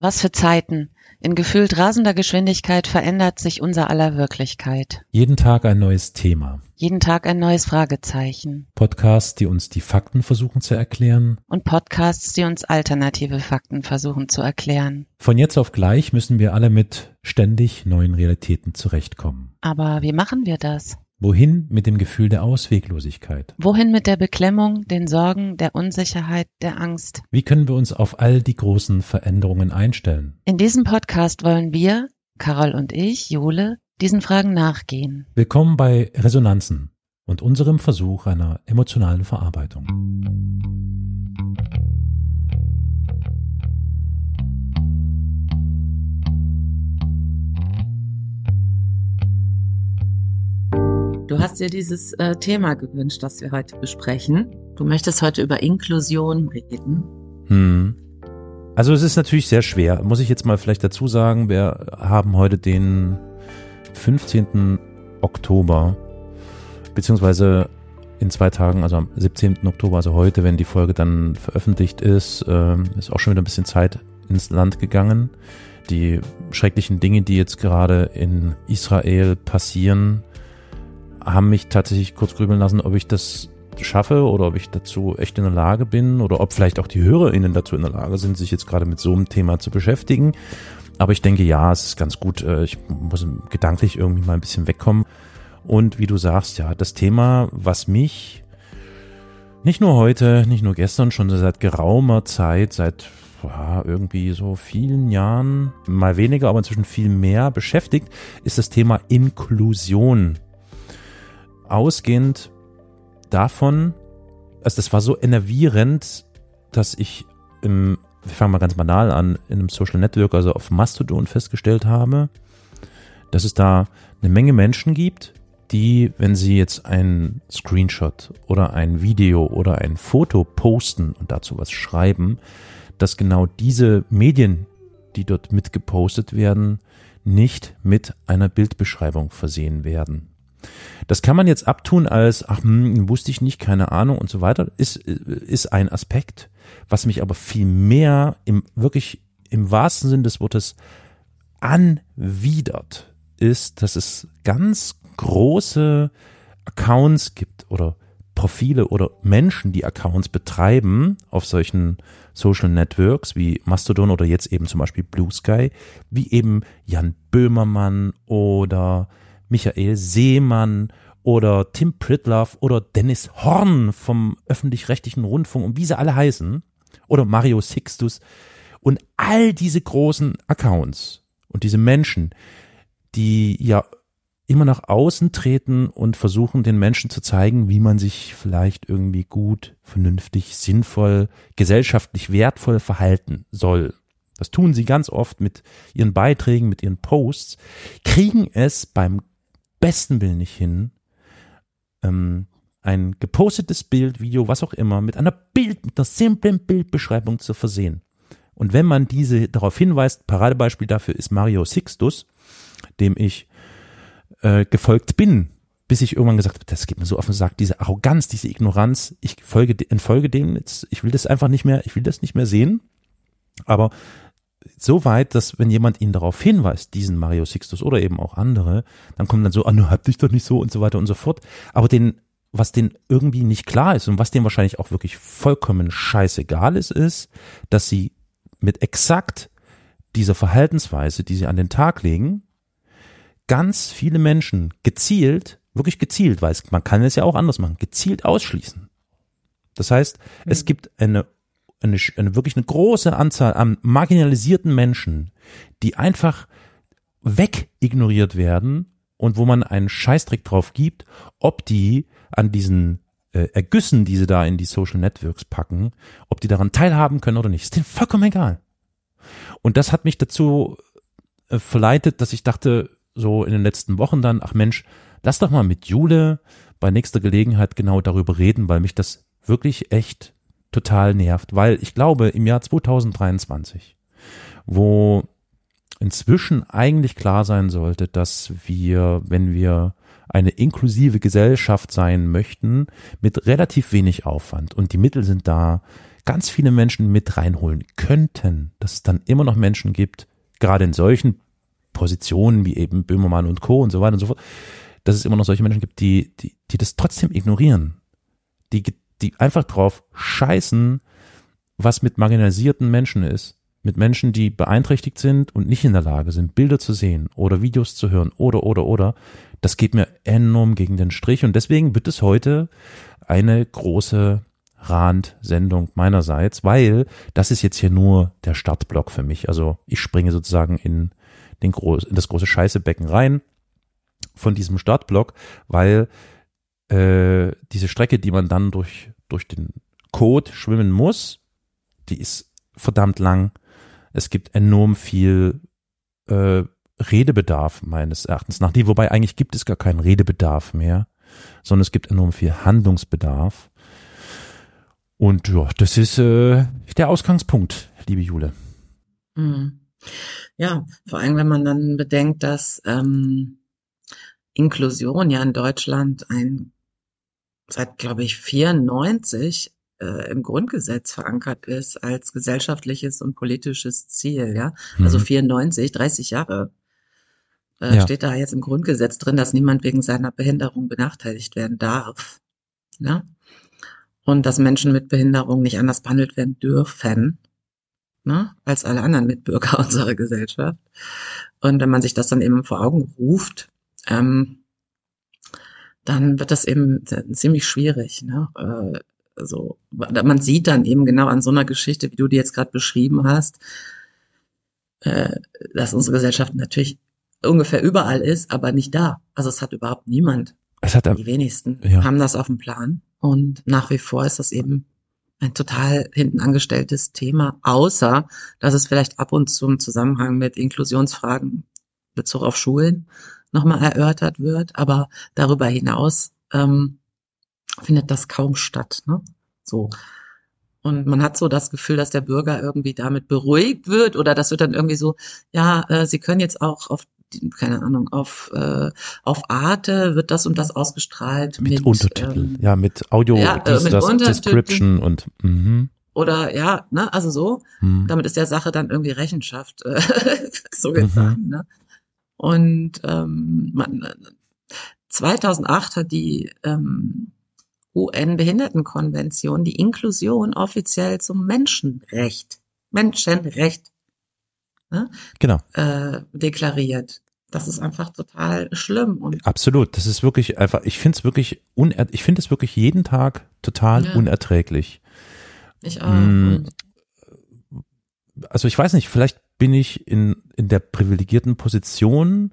Was für Zeiten. In gefühlt rasender Geschwindigkeit verändert sich unser aller Wirklichkeit. Jeden Tag ein neues Thema. Jeden Tag ein neues Fragezeichen. Podcasts, die uns die Fakten versuchen zu erklären. Und Podcasts, die uns alternative Fakten versuchen zu erklären. Von jetzt auf gleich müssen wir alle mit ständig neuen Realitäten zurechtkommen. Aber wie machen wir das? Wohin mit dem Gefühl der Ausweglosigkeit? Wohin mit der Beklemmung, den Sorgen, der Unsicherheit, der Angst? Wie können wir uns auf all die großen Veränderungen einstellen? In diesem Podcast wollen wir, Carol und ich, Jule, diesen Fragen nachgehen. Willkommen bei Resonanzen und unserem Versuch einer emotionalen Verarbeitung. Du hast dir dieses äh, Thema gewünscht, das wir heute besprechen. Du möchtest heute über Inklusion reden. Hm. Also es ist natürlich sehr schwer, muss ich jetzt mal vielleicht dazu sagen, wir haben heute den 15. Oktober, beziehungsweise in zwei Tagen, also am 17. Oktober, also heute, wenn die Folge dann veröffentlicht ist, äh, ist auch schon wieder ein bisschen Zeit ins Land gegangen. Die schrecklichen Dinge, die jetzt gerade in Israel passieren, haben mich tatsächlich kurz grübeln lassen, ob ich das schaffe oder ob ich dazu echt in der Lage bin oder ob vielleicht auch die HörerInnen dazu in der Lage sind, sich jetzt gerade mit so einem Thema zu beschäftigen. Aber ich denke, ja, es ist ganz gut. Äh, ich muss gedanklich irgendwie mal ein bisschen wegkommen. Und wie du sagst, ja, das Thema, was mich nicht nur heute, nicht nur gestern, schon seit geraumer Zeit, seit ja, irgendwie so vielen Jahren, mal weniger, aber inzwischen viel mehr beschäftigt, ist das Thema Inklusion ausgehend davon, also das war so enervierend, dass ich im, wir fangen mal ganz banal an, in einem Social Network, also auf Mastodon festgestellt habe, dass es da eine Menge Menschen gibt, die, wenn sie jetzt ein Screenshot oder ein Video oder ein Foto posten und dazu was schreiben, dass genau diese Medien, die dort mitgepostet werden, nicht mit einer Bildbeschreibung versehen werden. Das kann man jetzt abtun als, ach, hm, wusste ich nicht, keine Ahnung und so weiter, ist, ist ein Aspekt. Was mich aber viel mehr im, wirklich im wahrsten Sinn des Wortes anwidert, ist, dass es ganz große Accounts gibt oder Profile oder Menschen, die Accounts betreiben auf solchen Social Networks wie Mastodon oder jetzt eben zum Beispiel Blue Sky, wie eben Jan Böhmermann oder Michael Seemann oder Tim Pritloff oder Dennis Horn vom öffentlich-rechtlichen Rundfunk und wie sie alle heißen oder Mario Sixtus und all diese großen Accounts und diese Menschen, die ja immer nach außen treten und versuchen den Menschen zu zeigen, wie man sich vielleicht irgendwie gut, vernünftig, sinnvoll, gesellschaftlich wertvoll verhalten soll. Das tun sie ganz oft mit ihren Beiträgen, mit ihren Posts, kriegen es beim besten Willen nicht hin, ähm, ein gepostetes Bild, Video, was auch immer, mit einer Bild, mit einer simplen Bildbeschreibung zu versehen. Und wenn man diese darauf hinweist, Paradebeispiel dafür ist Mario Sixtus, dem ich äh, gefolgt bin, bis ich irgendwann gesagt habe, das geht mir so auf den Sack, diese Arroganz, diese Ignoranz, ich folge, entfolge dem jetzt, ich will das einfach nicht mehr, ich will das nicht mehr sehen. Aber so weit, dass wenn jemand ihn darauf hinweist, diesen Mario Sixtus oder eben auch andere, dann kommt dann so, ah, nur hab dich doch nicht so und so weiter und so fort. Aber den, was denen irgendwie nicht klar ist und was denen wahrscheinlich auch wirklich vollkommen scheißegal ist, ist, dass sie mit exakt dieser Verhaltensweise, die sie an den Tag legen, ganz viele Menschen gezielt, wirklich gezielt, weil es, man kann es ja auch anders machen, gezielt ausschließen. Das heißt, mhm. es gibt eine eine, eine wirklich eine große Anzahl an marginalisierten Menschen, die einfach wegignoriert werden und wo man einen Scheißdreck drauf gibt, ob die an diesen äh, Ergüssen, die sie da in die Social Networks packen, ob die daran teilhaben können oder nicht. Ist denen vollkommen egal. Und das hat mich dazu äh, verleitet, dass ich dachte, so in den letzten Wochen dann, ach Mensch, lass doch mal mit Jule bei nächster Gelegenheit genau darüber reden, weil mich das wirklich echt total nervt, weil ich glaube, im Jahr 2023, wo inzwischen eigentlich klar sein sollte, dass wir, wenn wir eine inklusive Gesellschaft sein möchten, mit relativ wenig Aufwand und die Mittel sind da, ganz viele Menschen mit reinholen könnten, dass es dann immer noch Menschen gibt, gerade in solchen Positionen wie eben Böhmermann und Co. und so weiter und so fort, dass es immer noch solche Menschen gibt, die, die, die das trotzdem ignorieren. Die, die einfach drauf scheißen, was mit marginalisierten Menschen ist. Mit Menschen, die beeinträchtigt sind und nicht in der Lage sind, Bilder zu sehen oder Videos zu hören oder, oder, oder. Das geht mir enorm gegen den Strich und deswegen wird es heute eine große Rand-Sendung meinerseits, weil das ist jetzt hier nur der Startblock für mich. Also ich springe sozusagen in, den groß, in das große Scheißebecken rein von diesem Startblock, weil äh, diese Strecke, die man dann durch, durch den Code schwimmen muss, die ist verdammt lang. Es gibt enorm viel äh, Redebedarf meines Erachtens nach. Die, wobei eigentlich gibt es gar keinen Redebedarf mehr, sondern es gibt enorm viel Handlungsbedarf. Und ja, das ist äh, der Ausgangspunkt, liebe Jule. Mhm. Ja, vor allem, wenn man dann bedenkt, dass ähm, Inklusion ja in Deutschland ein seit, glaube ich, 94 äh, im Grundgesetz verankert ist als gesellschaftliches und politisches Ziel, ja. Also mhm. Also 94, 30 Jahre äh, ja. steht da jetzt im Grundgesetz drin, dass niemand wegen seiner Behinderung benachteiligt werden darf. Ja. Und dass Menschen mit Behinderung nicht anders behandelt werden dürfen, ne, als alle anderen Mitbürger unserer Gesellschaft. Und wenn man sich das dann eben vor Augen ruft, ähm, dann wird das eben ziemlich schwierig. Ne? Äh, so, man sieht dann eben genau an so einer Geschichte, wie du die jetzt gerade beschrieben hast, äh, dass unsere Gesellschaft natürlich ungefähr überall ist, aber nicht da. Also es hat überhaupt niemand. Es hat die wenigsten ja. haben das auf dem Plan und nach wie vor ist das eben ein total hinten angestelltes Thema, außer dass es vielleicht ab und zu im Zusammenhang mit Inklusionsfragen Bezug auf Schulen nochmal erörtert wird, aber darüber hinaus ähm, findet das kaum statt. Ne? So. Und man hat so das Gefühl, dass der Bürger irgendwie damit beruhigt wird oder das wird dann irgendwie so, ja, äh, Sie können jetzt auch auf keine Ahnung, auf, äh, auf Arte wird das und das ausgestrahlt. Mit, mit Untertiteln, ähm, ja, mit Audio, ja, äh, mit das Description und mhm. oder ja, ne, also so. Mhm. Damit ist der Sache dann irgendwie Rechenschaft äh, so getan. Mhm. Ne? Und ähm, man, 2008 hat die ähm, UN-Behindertenkonvention die Inklusion offiziell zum Menschenrecht, Menschenrecht ne, genau. äh, deklariert. Das ist einfach total schlimm. Und Absolut. Das ist wirklich einfach, ich finde es wirklich, uner ich finde es wirklich jeden Tag total ja. unerträglich. Ich auch. Mm, also ich weiß nicht, vielleicht bin ich in, in der privilegierten Position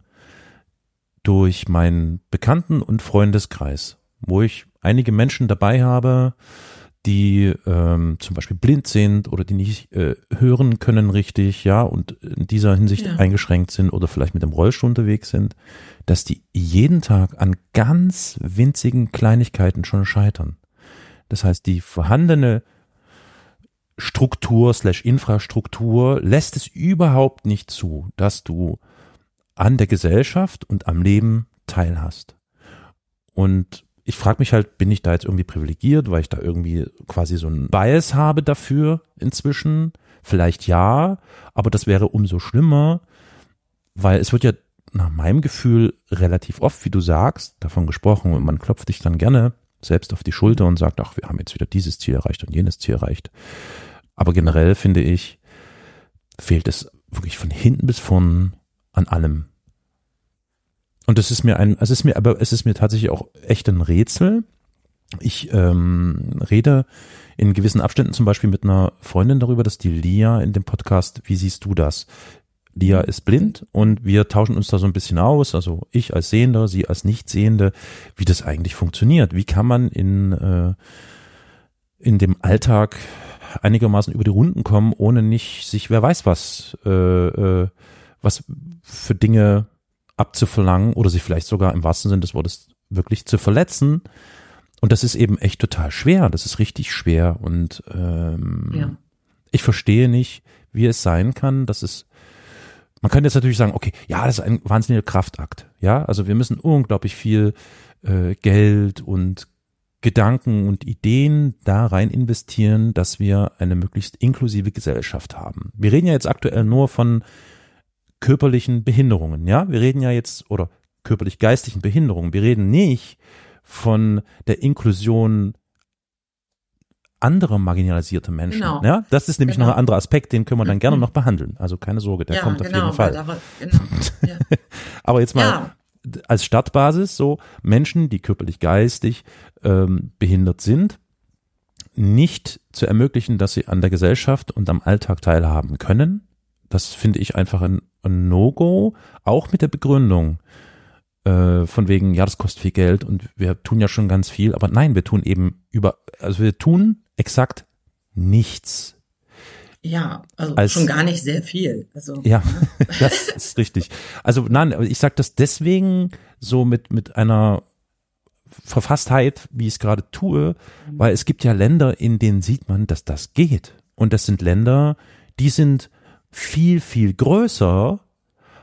durch meinen Bekannten- und Freundeskreis, wo ich einige Menschen dabei habe, die ähm, zum Beispiel blind sind oder die nicht äh, hören können richtig, ja, und in dieser Hinsicht ja. eingeschränkt sind oder vielleicht mit dem Rollstuhl unterwegs sind, dass die jeden Tag an ganz winzigen Kleinigkeiten schon scheitern. Das heißt, die vorhandene Struktur slash Infrastruktur lässt es überhaupt nicht zu, dass du an der Gesellschaft und am Leben teilhast. Und ich frage mich halt, bin ich da jetzt irgendwie privilegiert, weil ich da irgendwie quasi so ein Bias habe dafür inzwischen? Vielleicht ja, aber das wäre umso schlimmer, weil es wird ja nach meinem Gefühl relativ oft, wie du sagst, davon gesprochen und man klopft dich dann gerne selbst auf die Schulter und sagt, ach, wir haben jetzt wieder dieses Ziel erreicht und jenes Ziel erreicht. Aber generell finde ich, fehlt es wirklich von hinten bis vorn an allem. Und es ist mir ein, es ist mir, aber es ist mir tatsächlich auch echt ein Rätsel. Ich ähm, rede in gewissen Abständen zum Beispiel mit einer Freundin darüber, dass die Lia in dem Podcast, wie siehst du das? Lia ist blind und wir tauschen uns da so ein bisschen aus, also ich als Sehender, sie als Nichtsehende, wie das eigentlich funktioniert. Wie kann man in, äh, in dem Alltag einigermaßen über die Runden kommen, ohne nicht sich wer weiß was, äh, äh, was für Dinge abzuverlangen oder sich vielleicht sogar im wahrsten Sinne des Wortes wirklich zu verletzen. Und das ist eben echt total schwer. Das ist richtig schwer. Und ähm, ja. ich verstehe nicht, wie es sein kann, dass es man könnte jetzt natürlich sagen, okay, ja, das ist ein wahnsinniger Kraftakt. Ja, also wir müssen unglaublich viel äh, Geld und Gedanken und Ideen da rein investieren, dass wir eine möglichst inklusive Gesellschaft haben. Wir reden ja jetzt aktuell nur von körperlichen Behinderungen, ja? Wir reden ja jetzt, oder körperlich-geistlichen Behinderungen. Wir reden nicht von der Inklusion anderer marginalisierte Menschen. Genau. Ja, das ist nämlich genau. noch ein anderer Aspekt, den können wir dann gerne mhm. noch behandeln. Also keine Sorge, der ja, kommt auf genau, jeden Fall. Aber, genau, ja. aber jetzt mal ja. als Startbasis so Menschen, die körperlich geistig ähm, behindert sind, nicht zu ermöglichen, dass sie an der Gesellschaft und am Alltag teilhaben können. Das finde ich einfach ein, ein No-Go, auch mit der Begründung, äh, von wegen, ja, das kostet viel Geld und wir tun ja schon ganz viel, aber nein, wir tun eben über, also wir tun exakt nichts. Ja, also Als, schon gar nicht sehr viel. Also, ja, ne? das ist richtig. Also nein, ich sage das deswegen so mit, mit einer Verfasstheit, wie ich es gerade tue, mhm. weil es gibt ja Länder, in denen sieht man, dass das geht. Und das sind Länder, die sind viel, viel größer,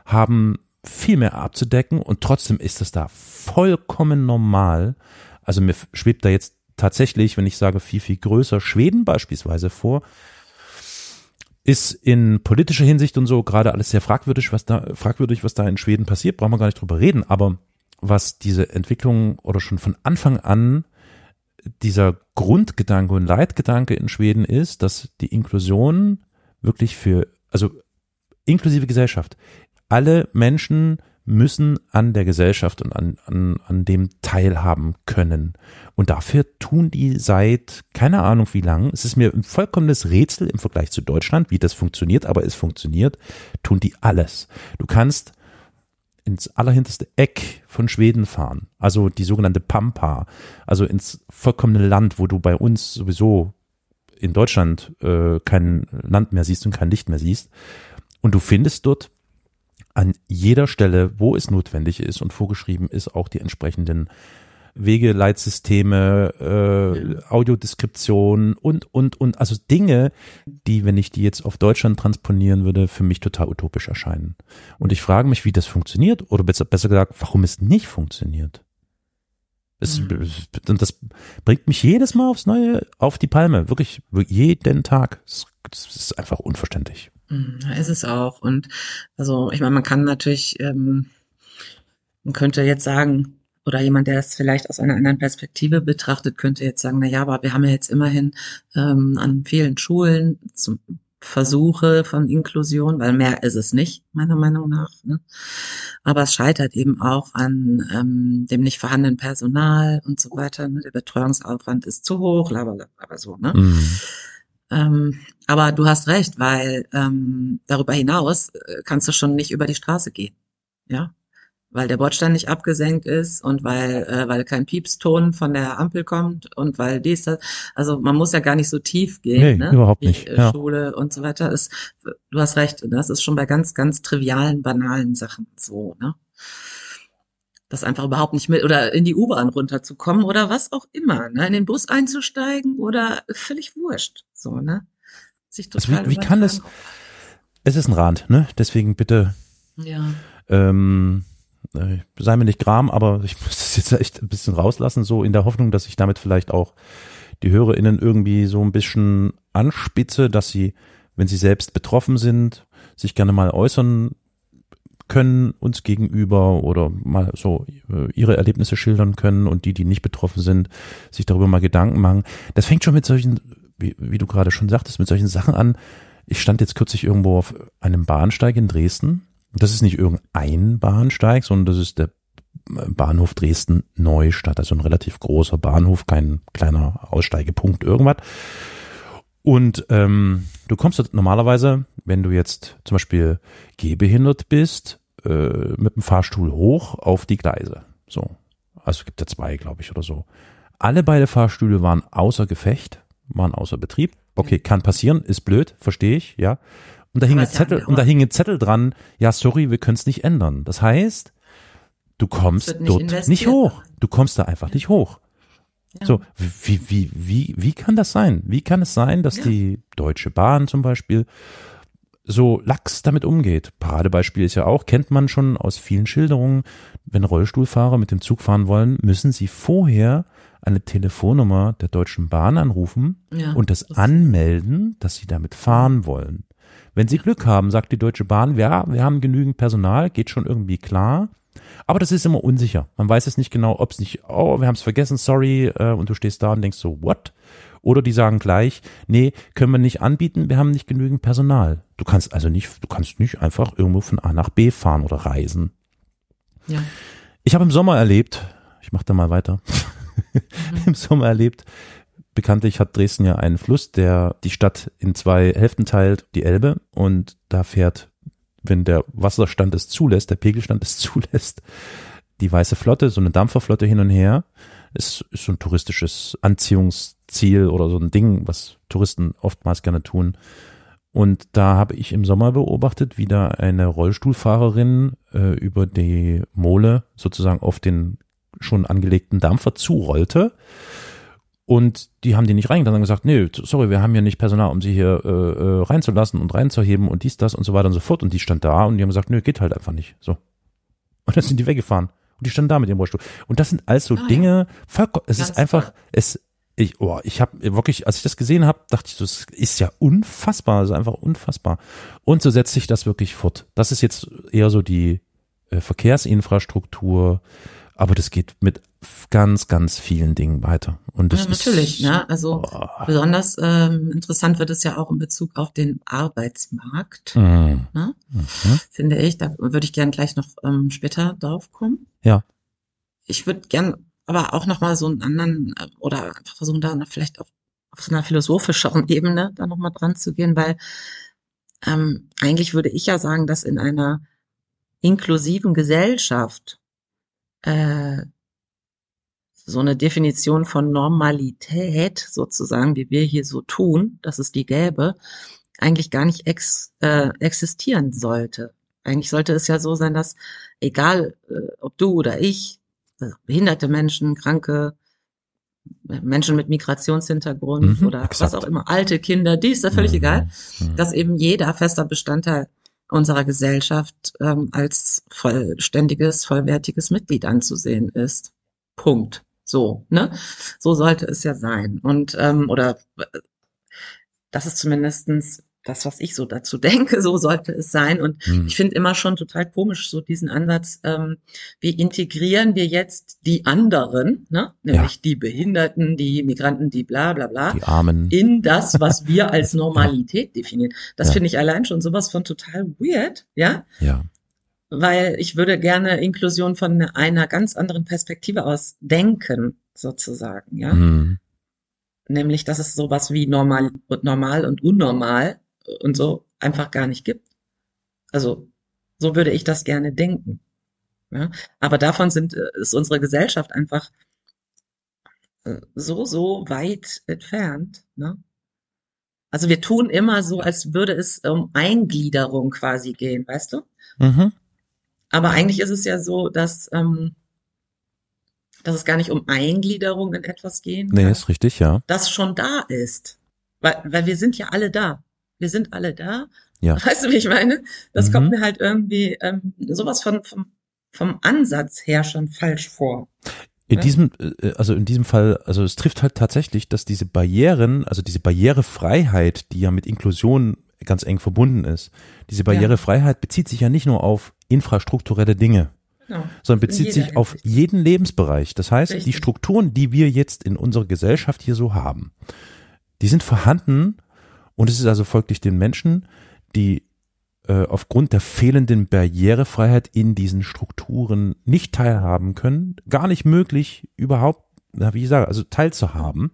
haben viel mehr abzudecken und trotzdem ist es da vollkommen normal. Also mir schwebt da jetzt tatsächlich, wenn ich sage viel, viel größer, Schweden beispielsweise vor, ist in politischer Hinsicht und so gerade alles sehr fragwürdig, was da, fragwürdig, was da in Schweden passiert, brauchen wir gar nicht drüber reden, aber was diese Entwicklung oder schon von Anfang an dieser Grundgedanke und Leitgedanke in Schweden ist, dass die Inklusion wirklich für, also inklusive Gesellschaft, alle Menschen müssen an der Gesellschaft und an, an, an dem teilhaben können. Und dafür tun die seit keine Ahnung wie lang, es ist mir ein vollkommenes Rätsel im Vergleich zu Deutschland, wie das funktioniert, aber es funktioniert, tun die alles. Du kannst ins allerhinterste Eck von Schweden fahren, also die sogenannte Pampa, also ins vollkommene Land, wo du bei uns sowieso in Deutschland äh, kein Land mehr siehst und kein Licht mehr siehst. Und du findest dort an jeder Stelle, wo es notwendig ist und vorgeschrieben ist, auch die entsprechenden Wegeleitsysteme, äh, Audiodeskription und, und, und, also Dinge, die, wenn ich die jetzt auf Deutschland transponieren würde, für mich total utopisch erscheinen. Und ich frage mich, wie das funktioniert oder besser, besser gesagt, warum es nicht funktioniert. Es, mhm. Und das bringt mich jedes Mal aufs Neue auf die Palme. Wirklich jeden Tag. Es ist einfach unverständlich. Mhm, ja, ist es auch. Und also, ich meine, man kann natürlich, ähm, man könnte jetzt sagen, oder jemand, der es vielleicht aus einer anderen Perspektive betrachtet, könnte jetzt sagen, na ja, aber wir haben ja jetzt immerhin ähm, an vielen Schulen zum Versuche von Inklusion, weil mehr ist es nicht, meiner Meinung nach. Ne? Aber es scheitert eben auch an ähm, dem nicht vorhandenen Personal und so weiter. Ne? Der Betreuungsaufwand ist zu hoch, aber so. Ne? Mhm. Ähm, aber du hast recht, weil ähm, darüber hinaus äh, kannst du schon nicht über die Straße gehen. Ja, weil der Bordstein nicht abgesenkt ist und weil äh, weil kein Piepston von der Ampel kommt und weil dies das, also man muss ja gar nicht so tief gehen, nee, ne? überhaupt nicht. Die, äh, Schule und so weiter ist, du hast recht, das ist schon bei ganz ganz trivialen banalen Sachen so, ne? Das einfach überhaupt nicht mit oder in die U-Bahn runterzukommen oder was auch immer, ne? in den Bus einzusteigen oder völlig wurscht, so, ne? Sich total also wie, wie kann es, es ist ein Rand, ne? Deswegen bitte, ja. ähm, äh, sei mir nicht gram, aber ich muss das jetzt echt ein bisschen rauslassen, so in der Hoffnung, dass ich damit vielleicht auch die HörerInnen irgendwie so ein bisschen anspitze, dass sie, wenn sie selbst betroffen sind, sich gerne mal äußern können uns gegenüber oder mal so äh, ihre Erlebnisse schildern können und die, die nicht betroffen sind, sich darüber mal Gedanken machen. Das fängt schon mit solchen, wie, wie du gerade schon sagtest, mit solchen Sachen an. Ich stand jetzt kürzlich irgendwo auf einem Bahnsteig in Dresden. Das ist nicht irgendein Bahnsteig, sondern das ist der Bahnhof Dresden Neustadt, also ein relativ großer Bahnhof, kein kleiner Aussteigepunkt, irgendwas. Und ähm, du kommst normalerweise, wenn du jetzt zum Beispiel gehbehindert bist, äh, mit dem Fahrstuhl hoch auf die Gleise. So. Also gibt ja zwei, glaube ich, oder so. Alle beide Fahrstühle waren außer Gefecht, waren außer Betrieb. Okay, kann passieren, ist blöd, verstehe ich, ja. Und da hing ein Zettel, und da hing ein Zettel dran, ja, sorry, wir können es nicht ändern. Das heißt, du kommst nicht dort nicht hoch. Du kommst da einfach nicht hoch. Ja. So, wie, wie, wie, wie kann das sein? Wie kann es sein, dass ja. die Deutsche Bahn zum Beispiel so lax damit umgeht. Paradebeispiel ist ja auch, kennt man schon aus vielen Schilderungen, wenn Rollstuhlfahrer mit dem Zug fahren wollen, müssen sie vorher eine Telefonnummer der Deutschen Bahn anrufen Ja, und das anmelden, dass sie damit fahren wollen. Wenn sie Glück haben, sagt die Deutsche Bahn, ja, wir haben genügend Personal, geht schon irgendwie klar. Aber das ist immer unsicher. Man weiß es nicht genau, ob es nicht, oh, wir haben es vergessen, sorry, äh, und du stehst da und denkst so, what? Oder die sagen gleich, nee, können wir nicht anbieten, wir haben nicht genügend Personal. Du kannst also nicht, du kannst nicht einfach irgendwo von A nach B fahren oder reisen. Ja. Ich habe im Sommer erlebt, ich mache da mal weiter, im Sommer erlebt, bekanntlich hat Dresden ja einen Fluss, der die Stadt in zwei Hälften teilt, die Elbe, und da fährt, wenn der Wasserstand es zulässt, der Pegelstand es zulässt, die Weiße Flotte, so eine Dampferflotte hin und her. Es ist so ein touristisches Anziehungsziel oder so ein Ding, was Touristen oftmals gerne tun. Und da habe ich im Sommer beobachtet, wie da eine Rollstuhlfahrerin äh, über die Mole sozusagen auf den schon angelegten Dampfer zurollte. Und die haben die nicht reingelassen und gesagt, nee, sorry, wir haben hier nicht Personal, um sie hier äh, äh, reinzulassen und reinzuheben und dies, das und so weiter und so fort. Und die stand da und die haben gesagt, nö, geht halt einfach nicht. So. Und dann sind die weggefahren. Und die standen da mit ihrem Rollstuhl. Und das sind also ja. Dinge, vollkommen, es Ganz ist einfach, es, ich, oh, ich habe wirklich, als ich das gesehen habe, dachte ich es ist ja unfassbar, es ist einfach unfassbar. Und so setzt sich das wirklich fort. Das ist jetzt eher so die äh, Verkehrsinfrastruktur, aber das geht mit ganz, ganz vielen Dingen weiter. Und das Ja, natürlich, ist, Oh. ne? Also Boah. besonders ähm, interessant wird es ja auch in Bezug auf den Arbeitsmarkt, Mm, ne? mhm. finde ich. Da würde ich gern gleich noch ähm, später drauf kommen. Ja. Ich würde gern aber auch noch mal so einen anderen äh, oder einfach versuchen, da vielleicht auf, auf so einer philosophischeren Ebene da noch mal dran zu gehen, weil ähm, eigentlich würde ich ja sagen, dass in einer inklusiven Gesellschaft äh, so eine Definition von Normalität sozusagen, wie wir hier so tun, dass es die gäbe, eigentlich gar nicht ex, äh, existieren sollte. Eigentlich sollte es ja so sein, dass egal äh, ob du oder ich, behinderte Menschen, kranke äh, Menschen mit Migrationshintergrund Mhm, oder exakt. was auch immer, alte Kinder, die ist da völlig Mhm, egal, mhm. dass eben jeder fester Bestandteil unserer Gesellschaft ähm, als vollständiges, vollwertiges Mitglied anzusehen ist. Punkt. So, ne? So sollte es ja sein. Und ähm, oder äh, das ist zumindestens das, was ich so dazu denke, so sollte es sein. Und Mhm. ich finde immer schon total komisch so diesen Ansatz, ähm, wie integrieren wir jetzt die anderen, ne? nämlich die Behinderten, die Migranten, die bla bla bla, Die Armen. in das, was wir als Normalität definieren. Das Ja. finde ich allein schon sowas von total weird, ja, Ja. weil ich würde gerne Inklusion von einer ganz anderen Perspektive aus denken, sozusagen, ja. Mhm. Nämlich, dass es sowas wie normal und normal und unnormal und so einfach gar nicht gibt. Also, so würde ich das gerne denken. Ja? Aber davon sind, äh, ist unsere Gesellschaft einfach äh, so, so weit entfernt. Ne? Also wir tun immer so, als würde es um Eingliederung quasi gehen, weißt du? Mhm. Aber eigentlich ist es ja so, dass, ähm, dass es gar nicht um Eingliederung in etwas gehen Nee, kann, ist richtig, ja. das schon da ist. Weil, weil wir sind ja alle da. Wir sind alle da. Ja. Weißt du, wie ich meine? Das Mhm. kommt mir halt irgendwie ähm, sowas von vom, vom Ansatz her schon falsch vor. In Ja. diesem, äh, also in diesem Fall, also es trifft halt tatsächlich, dass diese Barrieren, also diese Barrierefreiheit, die ja mit Inklusion ganz eng verbunden ist, diese Barrierefreiheit bezieht sich ja nicht nur auf infrastrukturelle Dinge, Genau. sondern bezieht sich auf jeden Lebensbereich. Das heißt, die Richtig. Strukturen, die wir jetzt in unserer Gesellschaft hier so haben, die sind vorhanden und es ist also folglich den Menschen, die äh, aufgrund der fehlenden Barrierefreiheit in diesen Strukturen nicht teilhaben können, gar nicht möglich, überhaupt, na, wie ich sage, also teilzuhaben.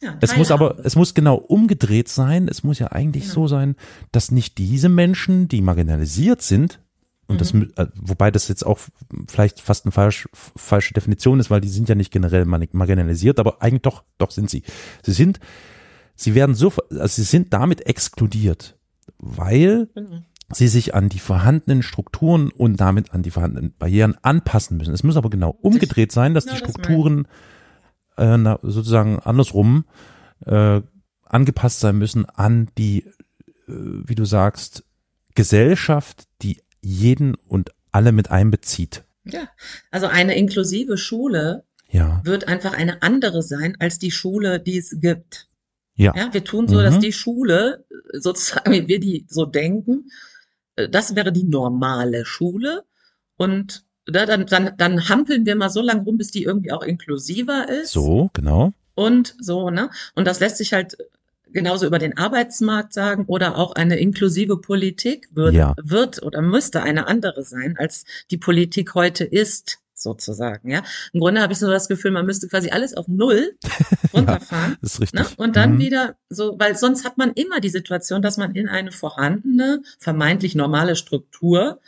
Ja, Es muss aber, es muss genau umgedreht sein. Es muss ja eigentlich Genau. so sein, dass nicht diese Menschen, die marginalisiert sind, und das, Mhm. mü- äh, wobei das jetzt auch vielleicht fast eine falsch, falsche Definition ist, weil die sind ja nicht generell marginalisiert, aber eigentlich doch, doch sind sie. Sie sind, sie werden so, also sie sind damit exkludiert, weil Genau. sie sich an die vorhandenen Strukturen und damit an die vorhandenen Barrieren anpassen müssen. Es muss aber genau umgedreht sein, dass die Strukturen äh, na, sozusagen andersrum äh, angepasst sein müssen an die, äh, wie du sagst, Gesellschaft, die jeden und alle mit einbezieht. Ja, also eine inklusive Schule Ja. wird einfach eine andere sein als die Schule, die es gibt. Ja. Ja, wir tun so, Mhm. dass die Schule, äh, sozusagen, wie wir die so denken, äh, das wäre die normale Schule. Und da, dann, dann, dann hampeln wir mal so lange rum, bis die irgendwie auch inklusiver ist. So, genau. Und so, ne? Und das lässt sich halt genauso über den Arbeitsmarkt sagen oder auch eine inklusive Politik wird, Ja. wird oder müsste eine andere sein, als die Politik heute ist, sozusagen, ja. Im Grunde habe ich so das Gefühl, man müsste quasi alles auf Null runterfahren. Das ist richtig. Ne? Und dann Mhm. wieder so, weil sonst hat man immer die Situation, dass man in eine vorhandene, vermeintlich normale Struktur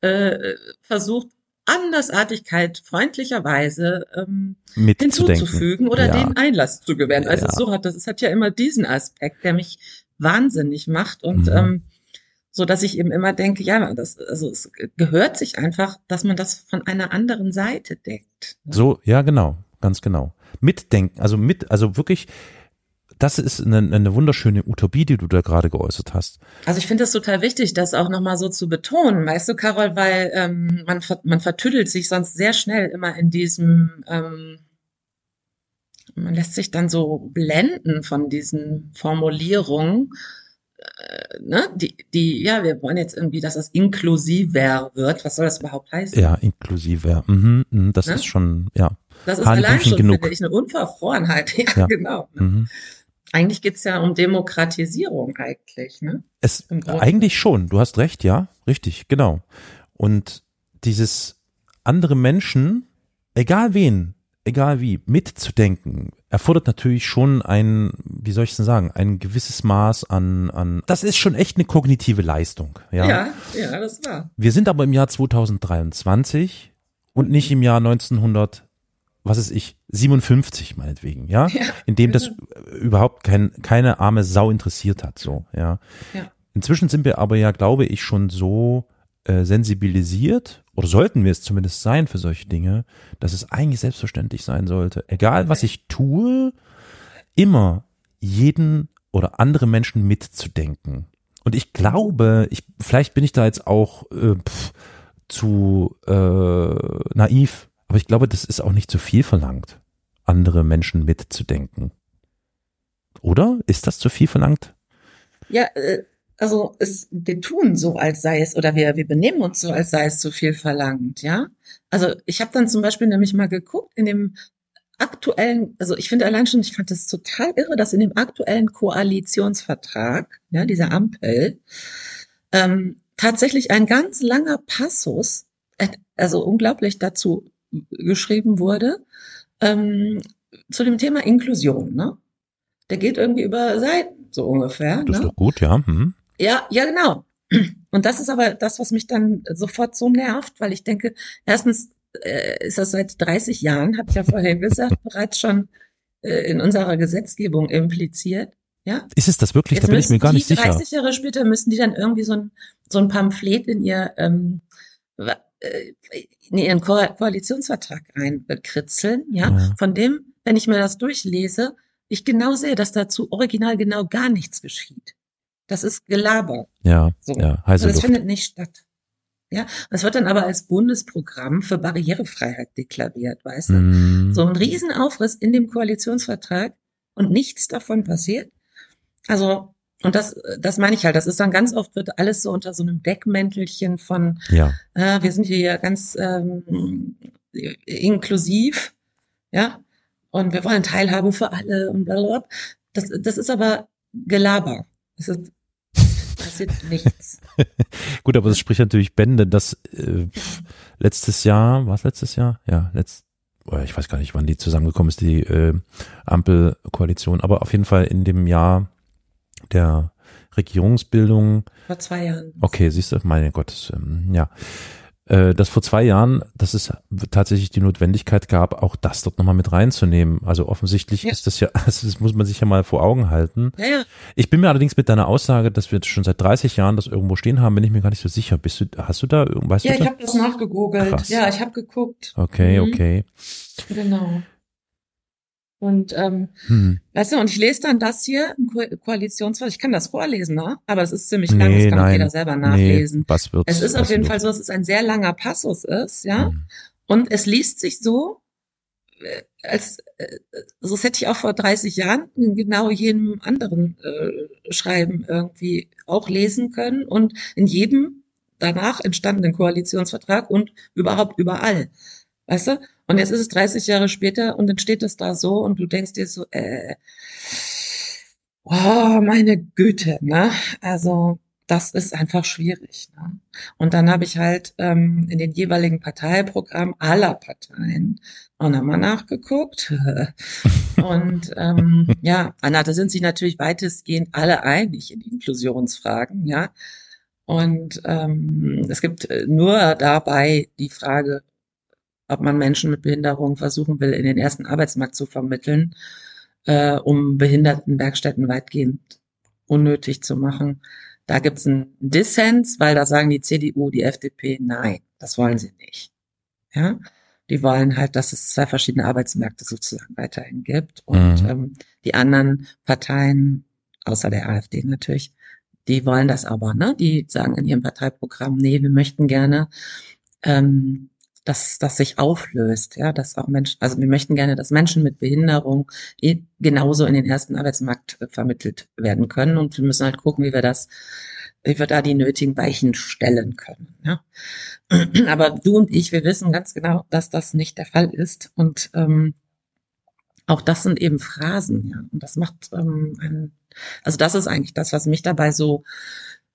äh, versucht, Andersartigkeit freundlicherweise ähm, hinzuzufügen oder ja. den Einlass zu gewähren. Also Ja. so hat das, es hat ja immer diesen Aspekt, der mich wahnsinnig macht und Mhm. ähm, so dass ich eben immer denke, ja, das, also es gehört sich einfach, dass man das von einer anderen Seite deckt. ne? So, ja, genau, ganz genau. Mitdenken, also mit, also wirklich, das ist eine, eine wunderschöne Utopie, die du da gerade geäußert hast. Also ich finde es total wichtig, das auch nochmal so zu betonen, weißt du, Carol, weil ähm, man, man vertüdelt sich sonst sehr schnell immer in diesem, ähm, man lässt sich dann so blenden von diesen Formulierungen, ne, die, die, ja, wir wollen jetzt irgendwie, dass das inklusiver wird. Was soll das überhaupt heißen? Ja, inklusive. Ja. Mhm, mhm, das Ne? ist schon, ja. das ist allein schon, genug. finde ich, eine Unverfrorenheit. Ja, Ja. genau. Mhm. Eigentlich geht's ja um Demokratisierung eigentlich, ne? Es, eigentlich schon, du hast recht, ja, richtig, genau. Und dieses andere Menschen, egal wen, egal wie, mitzudenken, erfordert natürlich schon ein, wie soll ich denn sagen, ein gewisses Maß an, an, das ist schon echt eine kognitive Leistung, ja. Ja, ja, das war. Wir sind aber im Jahr 2023 und nicht im Jahr 1900, was ist ich, 57 meinetwegen, ja, Ja, in dem das überhaupt kein, keine arme Sau interessiert hat, so, ja. Ja. Inzwischen sind wir aber ja, glaube ich, schon so äh, sensibilisiert oder sollten wir es zumindest sein für solche Dinge, dass es eigentlich selbstverständlich sein sollte. Egal was ich tue, immer jeden oder andere Menschen mitzudenken. Und ich glaube, ich vielleicht bin ich da jetzt auch äh, pff, zu äh, naiv, aber ich glaube, das ist auch nicht zu viel verlangt, andere Menschen mitzudenken. Oder ist das zu viel verlangt? Ja, äh, also es, wir tun so, als sei es, oder wir, wir benehmen uns so, als sei es zu viel verlangt, ja. Also ich habe dann zum Beispiel nämlich mal geguckt in dem aktuellen, also ich finde allein schon, ich fand das total irre, dass in dem aktuellen Koalitionsvertrag, ja, dieser Ampel, ähm, tatsächlich ein ganz langer Passus, äh, also unglaublich dazu geschrieben wurde, ähm, zu dem Thema Inklusion, ne? Der geht irgendwie über Seiten, so ungefähr. Das ist ne? doch gut, ja. Hm. Ja, ja, genau. Und das ist aber das, was mich dann sofort so nervt, weil ich denke, erstens äh, ist das seit 30 Jahren, habe ich ja vorhin gesagt, bereits schon äh, in unserer Gesetzgebung impliziert. Ja, Ist es das wirklich? jetzt da bin ich mir gar nicht sicher. 30 Jahre später müssen die dann irgendwie so ein, so ein Pamphlet in ihr, ähm, äh, in ihren Ko Koalitionsvertrag reinkritzeln, ja, Ja. von dem, wenn ich mir das durchlese, ich genau sehe, dass dazu original genau gar nichts geschieht. Das ist Gelaber. Ja, So. ja, heiße Und das Luft. findet nicht statt. Ja, es wird dann aber als Bundesprogramm für Barrierefreiheit deklariert, weißt du? Hm. So ein Riesenaufriss in dem Koalitionsvertrag und nichts davon passiert. Also, und das, das meine ich halt, das ist dann ganz oft wird alles so unter so einem Deckmäntelchen von, Ja, äh, wir sind hier ganz ähm, inklusiv, ja, und wir wollen Teilhabe für alle und blablabla. Das, das ist aber Gelaber. Es ist, passiert nichts. gut, aber das spricht natürlich Bände, dass äh, letztes Jahr, war es letztes Jahr? Ja, letzt, oh, ich weiß gar nicht, wann die zusammengekommen ist, die äh, Ampelkoalition, aber auf jeden Fall in dem Jahr der Regierungsbildung Vor zwei Jahren. Okay, siehst du, meine Gott, das, ähm, ja. Äh, dass vor zwei Jahren, dass es tatsächlich die Notwendigkeit gab, auch das dort nochmal mit reinzunehmen. Also offensichtlich Ja. ist das ja, also das muss man sich ja mal vor Augen halten. Ja, ja. Ich bin mir allerdings mit deiner Aussage, dass wir schon seit 30 Jahren das irgendwo stehen haben, bin ich mir gar nicht so sicher. Bist du, hast du da, irgend- weißt Ja, du ich habe das nachgegoogelt. Krass. Ja, ich habe geguckt. Okay, Mhm. okay. Genau. Und ähm, Hm. weißt du, und ich lese dann das hier im Ko Koalitionsvertrag. Ich kann das vorlesen, ne? Aber es ist ziemlich lang, Nee, das kann auch nein. jeder selber Nee, nachlesen. was wird's? es ist auf jeden wird- Fall so, dass es ein sehr langer Passus ist, ja. Hm. Und es liest sich so, äh, als äh, so das hätte ich auch vor 30 Jahren in genau jedem anderen äh, Schreiben irgendwie auch lesen können und in jedem danach entstandenen Koalitionsvertrag und überhaupt überall. Weißt du? Und jetzt ist es 30 Jahre später und dann steht es da so und du denkst dir so, äh, oh, meine Güte, ne? Also, das ist einfach schwierig. Ne? Und dann habe ich halt ähm, in den jeweiligen Parteiprogrammen aller Parteien auch nochmal nachgeguckt. und ähm, ja, Anna, da sind sich natürlich weitestgehend alle einig in Inklusionsfragen, ja. Und ähm, es gibt äh, nur dabei die Frage, ob man Menschen mit Behinderung versuchen will, in den ersten Arbeitsmarkt zu vermitteln, äh, um Behindertenwerkstätten weitgehend unnötig zu machen. Da gibt's einen Dissens, weil da sagen die CDU, die FDP, nein, das wollen sie nicht. Ja, die wollen halt, dass es zwei verschiedene Arbeitsmärkte sozusagen weiterhin gibt. Und mhm. ähm, die anderen Parteien, außer der AfD natürlich, die wollen das aber, ne? Die sagen in ihrem Parteiprogramm, nee, wir möchten gerne, ähm, dass das sich auflöst, ja, dass auch Menschen, also wir möchten gerne, dass Menschen mit Behinderung eh genauso in den ersten Arbeitsmarkt äh, vermittelt werden können. Und wir müssen halt gucken, wie wir das, wie wir da die nötigen Weichen stellen können, ja. Aber du und ich, wir wissen ganz genau, dass das nicht der Fall ist. Und ähm, auch das sind eben Phrasen, ja, und das macht ähm, ein also das ist eigentlich das, was mich dabei so,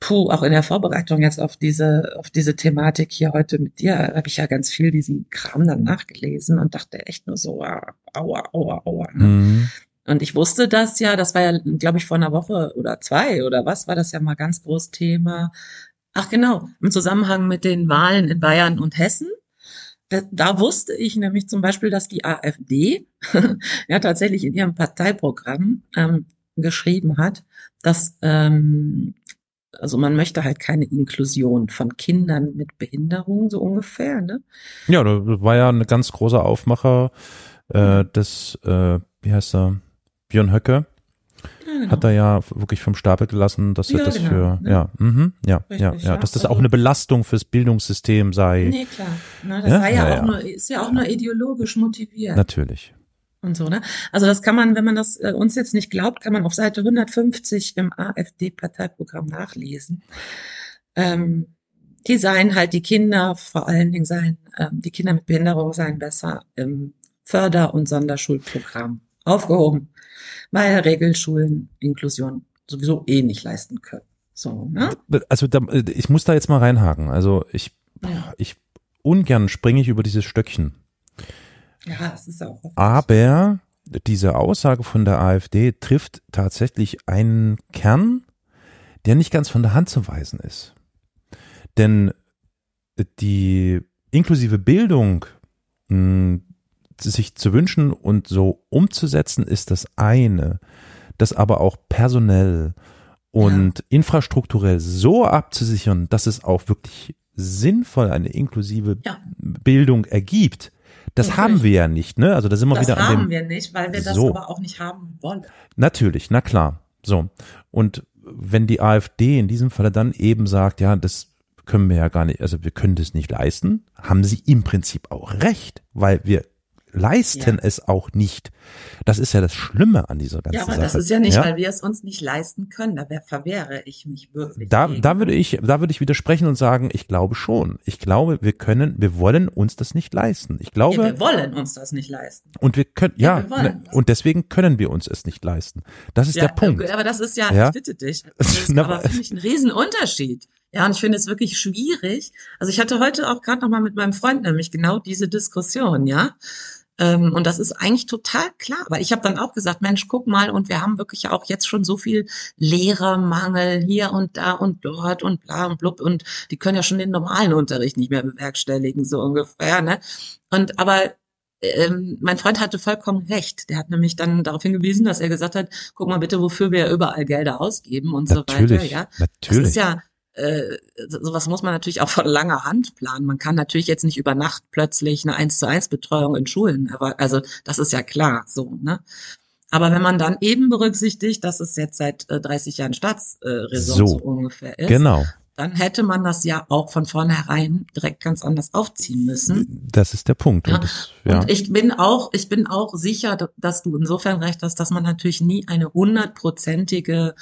puh, auch in der Vorbereitung jetzt auf diese, auf diese Thematik hier heute mit dir, habe ich ja ganz viel diesen Kram dann nachgelesen und dachte echt nur so, aua, aua, aua. Ne? Mhm. Und ich wusste das ja, das war ja, glaube ich, vor einer Woche oder zwei oder was, war das ja mal ganz groß Thema. Ach genau, im Zusammenhang mit den Wahlen in Bayern und Hessen. Da, da wusste ich nämlich zum Beispiel, dass die AfD ja tatsächlich in ihrem Parteiprogramm ähm, geschrieben hat, dass ähm, also man möchte halt keine Inklusion von Kindern mit Behinderung, so ungefähr, ne? Ja, das war ja ein ganz großer Aufmacher äh, des, äh, wie heißt er, Björn Höcke. Ja, genau. Hat er ja wirklich vom Stapel gelassen, dass ja, er das genau, für, ne? ja, mhm, ja, Richtig, ja, ja, dass das also, auch eine Belastung fürs Bildungssystem sei. Nee, klar. Na, das ja? war ja, ja auch nur, ist ja auch nur ideologisch motiviert. Natürlich und so, ne? Also das kann man, wenn man das äh, uns jetzt nicht glaubt, kann man auf Seite 150 im AfD-Parteiprogramm nachlesen. Ähm, die seien halt die Kinder, vor allen Dingen seien ähm, die Kinder mit Behinderung seien besser im Förder- und Sonderschulprogramm aufgehoben, weil Regelschulen Inklusion sowieso eh nicht leisten können. So, ne? Also da, ich muss da jetzt mal reinhaken. Also ich, ja. ich ungern springe ich über dieses Stöckchen. Ja, es ist auch. Aber diese Aussage von der AfD trifft tatsächlich einen Kern, der nicht ganz von der Hand zu weisen ist. Denn die inklusive Bildung mh, sich zu wünschen und so umzusetzen, ist das eine. Das aber auch personell und ja. infrastrukturell so abzusichern, dass es auch wirklich sinnvoll eine inklusive ja. Bildung ergibt, das Natürlich. haben wir ja nicht, ne? Also da sind wir das wieder an dem. Das haben wir nicht, weil wir das so. aber auch nicht haben wollen. Natürlich, na klar. So. Und wenn die AfD in diesem Falle dann eben sagt, ja, das können wir ja gar nicht, also wir können das nicht leisten, haben sie im Prinzip auch recht, weil wir leisten ja. es auch nicht. Das ist ja das Schlimme an dieser ganzen Sache. Ja, aber Sache. das ist ja nicht, ja? weil wir es uns nicht leisten können. Da verwehre ich mich wirklich. Da, da würde ich, da würde ich widersprechen und sagen, ich glaube schon. Ich glaube, wir können, wir wollen uns das nicht leisten. Ich glaube. Ja, wir wollen uns das nicht leisten. Und wir können, ja, ja ne, und deswegen können wir uns es nicht leisten. Das ist der Punkt. Aber das ist ja, ich bitte dich. Das ist aber für mich ein Riesenunterschied. Ja, und ich finde es wirklich schwierig. Also ich hatte heute auch gerade noch mal mit meinem Freund nämlich genau diese Diskussion, ja. Ähm, und das ist eigentlich total klar. weil ich habe dann auch gesagt, Mensch, guck mal, und wir haben wirklich auch jetzt schon so viel Lehrermangel hier und da und dort und bla und blub und die können ja schon den normalen Unterricht nicht mehr bewerkstelligen, so ungefähr. Ne? Und aber ähm, mein Freund hatte vollkommen recht. Der hat nämlich dann darauf hingewiesen, dass er gesagt hat, guck mal bitte, wofür wir überall Gelder ausgeben und natürlich, so weiter. Ja, natürlich. Das ist ja äh, sowas muss man natürlich auch von langer Hand planen. Man kann natürlich jetzt nicht über Nacht plötzlich eine eins zu eins Betreuung in Schulen, aber also das ist ja klar so, ne? Aber wenn man dann eben berücksichtigt, dass es jetzt seit äh, 30 Jahren Staatsräson äh, so, so, ungefähr ist genau. dann hätte man das ja auch von vornherein direkt ganz anders aufziehen müssen. Das ist der Punkt. Und, das, ja. Und ich bin auch, ich bin auch sicher, dass du insofern recht hast, dass man natürlich nie eine hundertprozentige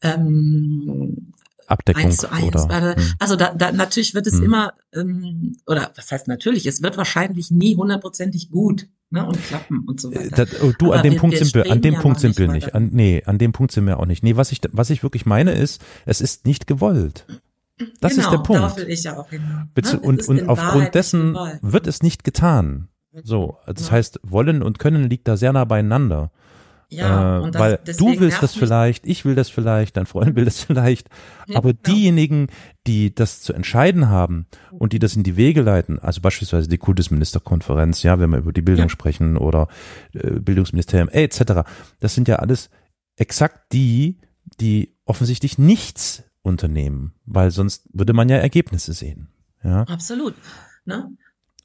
ähm, Abdeckung eins zu eins. oder hm. Also da, da natürlich wird es Hm. immer, ähm, oder was heißt natürlich, es wird wahrscheinlich nie hundertprozentig gut ne, und klappen und so weiter. Das, oh, du, Aber an dem wir- Punkt sind wir, an dem ja Punkt sind nicht wir nicht. An, nee, an dem Punkt sind wir auch nicht. Nee, was ich, was ich wirklich meine ist, es ist nicht gewollt. Das genau, ist der Punkt. Darauf will ich ja auch hin. Ne? Und und aufgrund Wahrheit dessen wird es nicht getan. So, das Ja. heißt, wollen und können liegt da sehr nah beieinander. Ja, äh, das, weil du willst das vielleicht, ich will das vielleicht, dein Freund will das vielleicht, Ja, aber genau. diejenigen, die das zu entscheiden haben und die das in die Wege leiten, also beispielsweise die Kultusministerkonferenz, ja, wenn wir über die Bildung Ja. sprechen oder äh, Bildungsministerium äh, etc., das sind ja alles exakt die, die offensichtlich nichts unternehmen, weil sonst würde man ja Ergebnisse sehen. Ja, Absolut. Ne?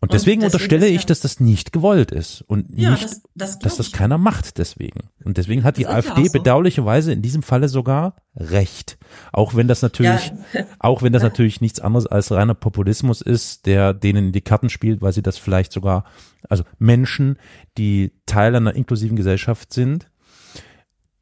Und deswegen, deswegen unterstelle ich, dass das nicht gewollt ist und Ja, nicht das, das, dass das keiner macht deswegen. Und deswegen hat die Das AfD so. bedauerlicherweise in diesem Falle sogar recht. Auch wenn das natürlich, Ja. auch wenn das natürlich nichts anderes als reiner Populismus ist, der denen in die Karten spielt, weil sie das vielleicht sogar, also Menschen, die Teil einer inklusiven Gesellschaft sind,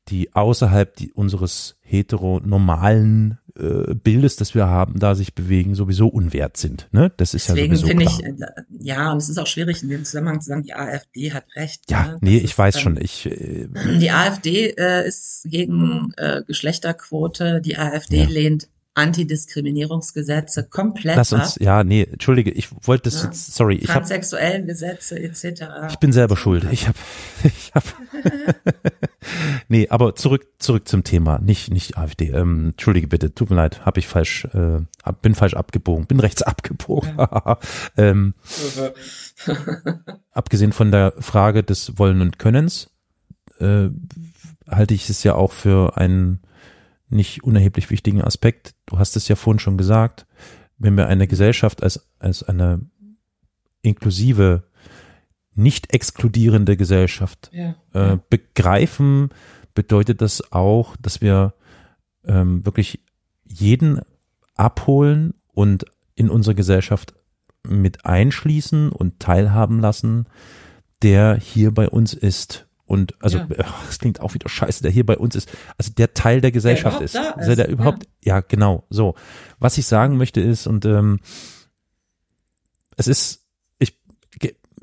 die außerhalb die, unseres heteronormalen äh, Bildes, das wir haben, da sich bewegen, sowieso unwert sind. Ne? Das ist Deswegen ja sowieso finde ich, äh, ja, und es ist auch schwierig in dem Zusammenhang zu sagen, die AfD hat recht. ja, ne? nee, ich ist, weiß ähm, schon. Ich äh, Die AfD äh, ist gegen äh, Geschlechterquote. Die AfD Ja. lehnt Antidiskriminierungsgesetze komplett Lass uns, ja, nee, entschuldige, ich wollte das Ja. jetzt, sorry, ich Transsexuellen Gesetze etc. ich bin selber schuld. Ich habe ich habe Nee, aber zurück zurück zum Thema, nicht nicht AfD. Ähm, entschuldige bitte, tut mir leid, habe ich falsch äh, bin falsch abgebogen, bin rechts abgebogen. ähm, abgesehen von der Frage des Wollen und Könnens äh, halte ich es ja auch für einen nicht unerheblich wichtigen Aspekt. Du hast es ja vorhin schon gesagt, wenn wir eine Gesellschaft als, als eine inklusive, nicht exkludierende Gesellschaft ja. äh, begreifen, bedeutet das auch, dass wir ähm, wirklich jeden abholen und in unsere Gesellschaft mit einschließen und teilhaben lassen, der hier bei uns ist. Und also, Ja. das klingt auch wieder scheiße, der hier bei uns ist, also der Teil der Gesellschaft überhaupt ist. da Also ist, der überhaupt, ja. genau, so. Was ich sagen möchte ist, und ähm, es ist, ich,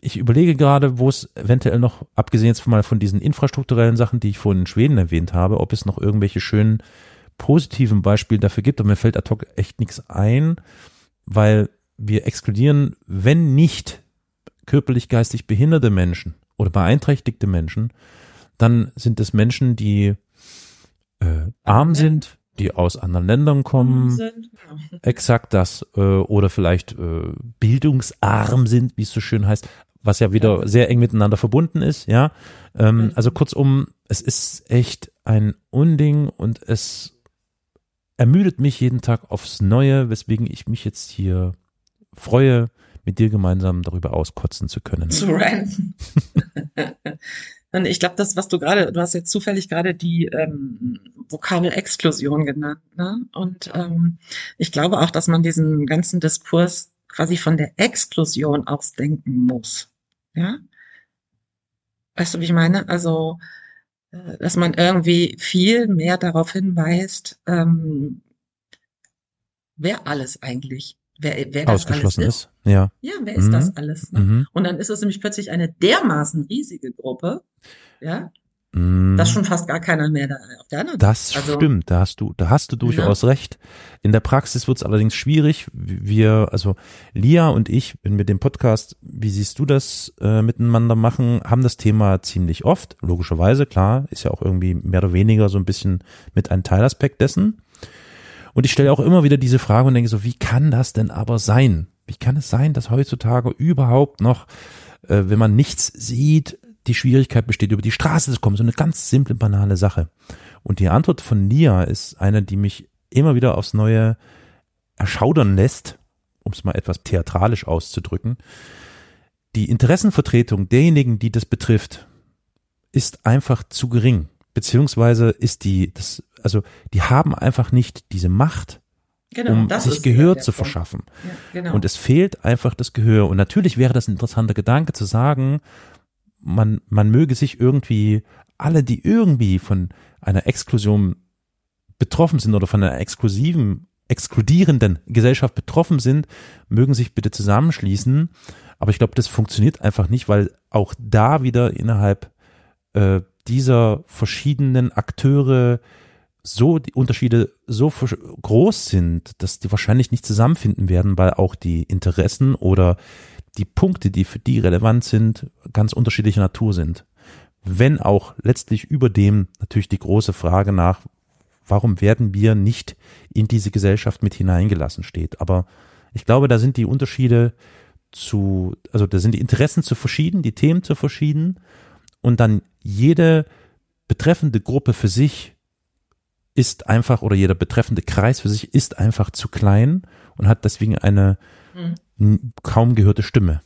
ich überlege gerade, wo es eventuell noch, abgesehen jetzt mal von diesen infrastrukturellen Sachen, die ich vorhin in Schweden erwähnt habe, ob es noch irgendwelche schönen positiven Beispiele dafür gibt. Und mir fällt ad hoc echt nichts ein, weil wir exkludieren, wenn nicht körperlich, geistig behinderte Menschen oder beeinträchtigte Menschen, dann sind es Menschen, die äh, arm sind, die aus anderen Ländern kommen, ja. exakt das, äh, oder vielleicht äh, bildungsarm sind, wie es so schön heißt, was ja wieder sehr eng miteinander verbunden ist, ja. Ähm, Mhm. Also kurzum, es ist echt ein Unding und es ermüdet mich jeden Tag aufs Neue, weswegen ich mich jetzt hier freue, mit dir gemeinsam darüber auskotzen zu können. zu ranten. Und ich glaube, das, was du gerade, du hast jetzt zufällig gerade die ähm, Vokabel Exklusion genannt, ne? Und ähm, ich glaube auch, dass man diesen ganzen Diskurs quasi von der Exklusion aus denken muss. Ja? Weißt du, wie ich meine? Also, äh, dass man irgendwie viel mehr darauf hinweist, ähm, wer alles eigentlich, wer, wer das Ausgeschlossen alles ist. Ja. Ja, wer ist Mhm. das alles? Ne? Mhm. Und dann ist es nämlich plötzlich eine dermaßen riesige Gruppe, ja, Mhm. dass schon fast gar keiner mehr da auf der anderen Das Also- stimmt, da hast du, da hast du durchaus recht. In der Praxis wird es allerdings schwierig. Wir, also Lia und ich, wenn wir den Podcast, wie siehst du das äh, miteinander machen, haben das Thema ziemlich oft. Logischerweise, klar, ist ja auch irgendwie mehr oder weniger so ein bisschen mit ein Teilaspekt dessen. Und ich stelle auch immer wieder diese Frage und denke so, wie kann das denn aber sein? Wie kann es sein, dass heutzutage überhaupt noch, äh, wenn man nichts sieht, die Schwierigkeit besteht, über die Straße zu kommen? So eine ganz simple, banale Sache. Und die Antwort von Nia ist eine, die mich immer wieder aufs Neue erschaudern lässt, um es mal etwas theatralisch auszudrücken. Die Interessenvertretung derjenigen, die das betrifft, ist einfach zu gering. Beziehungsweise ist die, das, also die haben einfach nicht diese Macht Genau, um sich Gehör zu verschaffen. Ja, genau. Und es fehlt einfach das Gehör. Und natürlich wäre das ein interessanter Gedanke zu sagen, man, man möge sich irgendwie, alle, die irgendwie von einer Exklusion betroffen sind oder von einer exklusiven, exkludierenden Gesellschaft betroffen sind, mögen sich bitte zusammenschließen. Aber ich glaube, das funktioniert einfach nicht, weil auch da wieder innerhalb äh, dieser verschiedenen Akteure so die Unterschiede so groß sind, dass die wahrscheinlich nicht zusammenfinden werden, weil auch die Interessen oder die Punkte, die für die relevant sind, ganz unterschiedlicher Natur sind. Wenn auch letztlich über dem natürlich die große Frage nach, warum werden wir nicht in diese Gesellschaft mit hineingelassen steht. Aber ich glaube, da sind die Unterschiede zu, also da sind die Interessen zu verschieden, die Themen zu verschieden und dann jede betreffende Gruppe für sich ist einfach oder jeder betreffende Kreis für sich ist einfach zu klein und hat deswegen eine Mhm. kaum gehörte Stimme.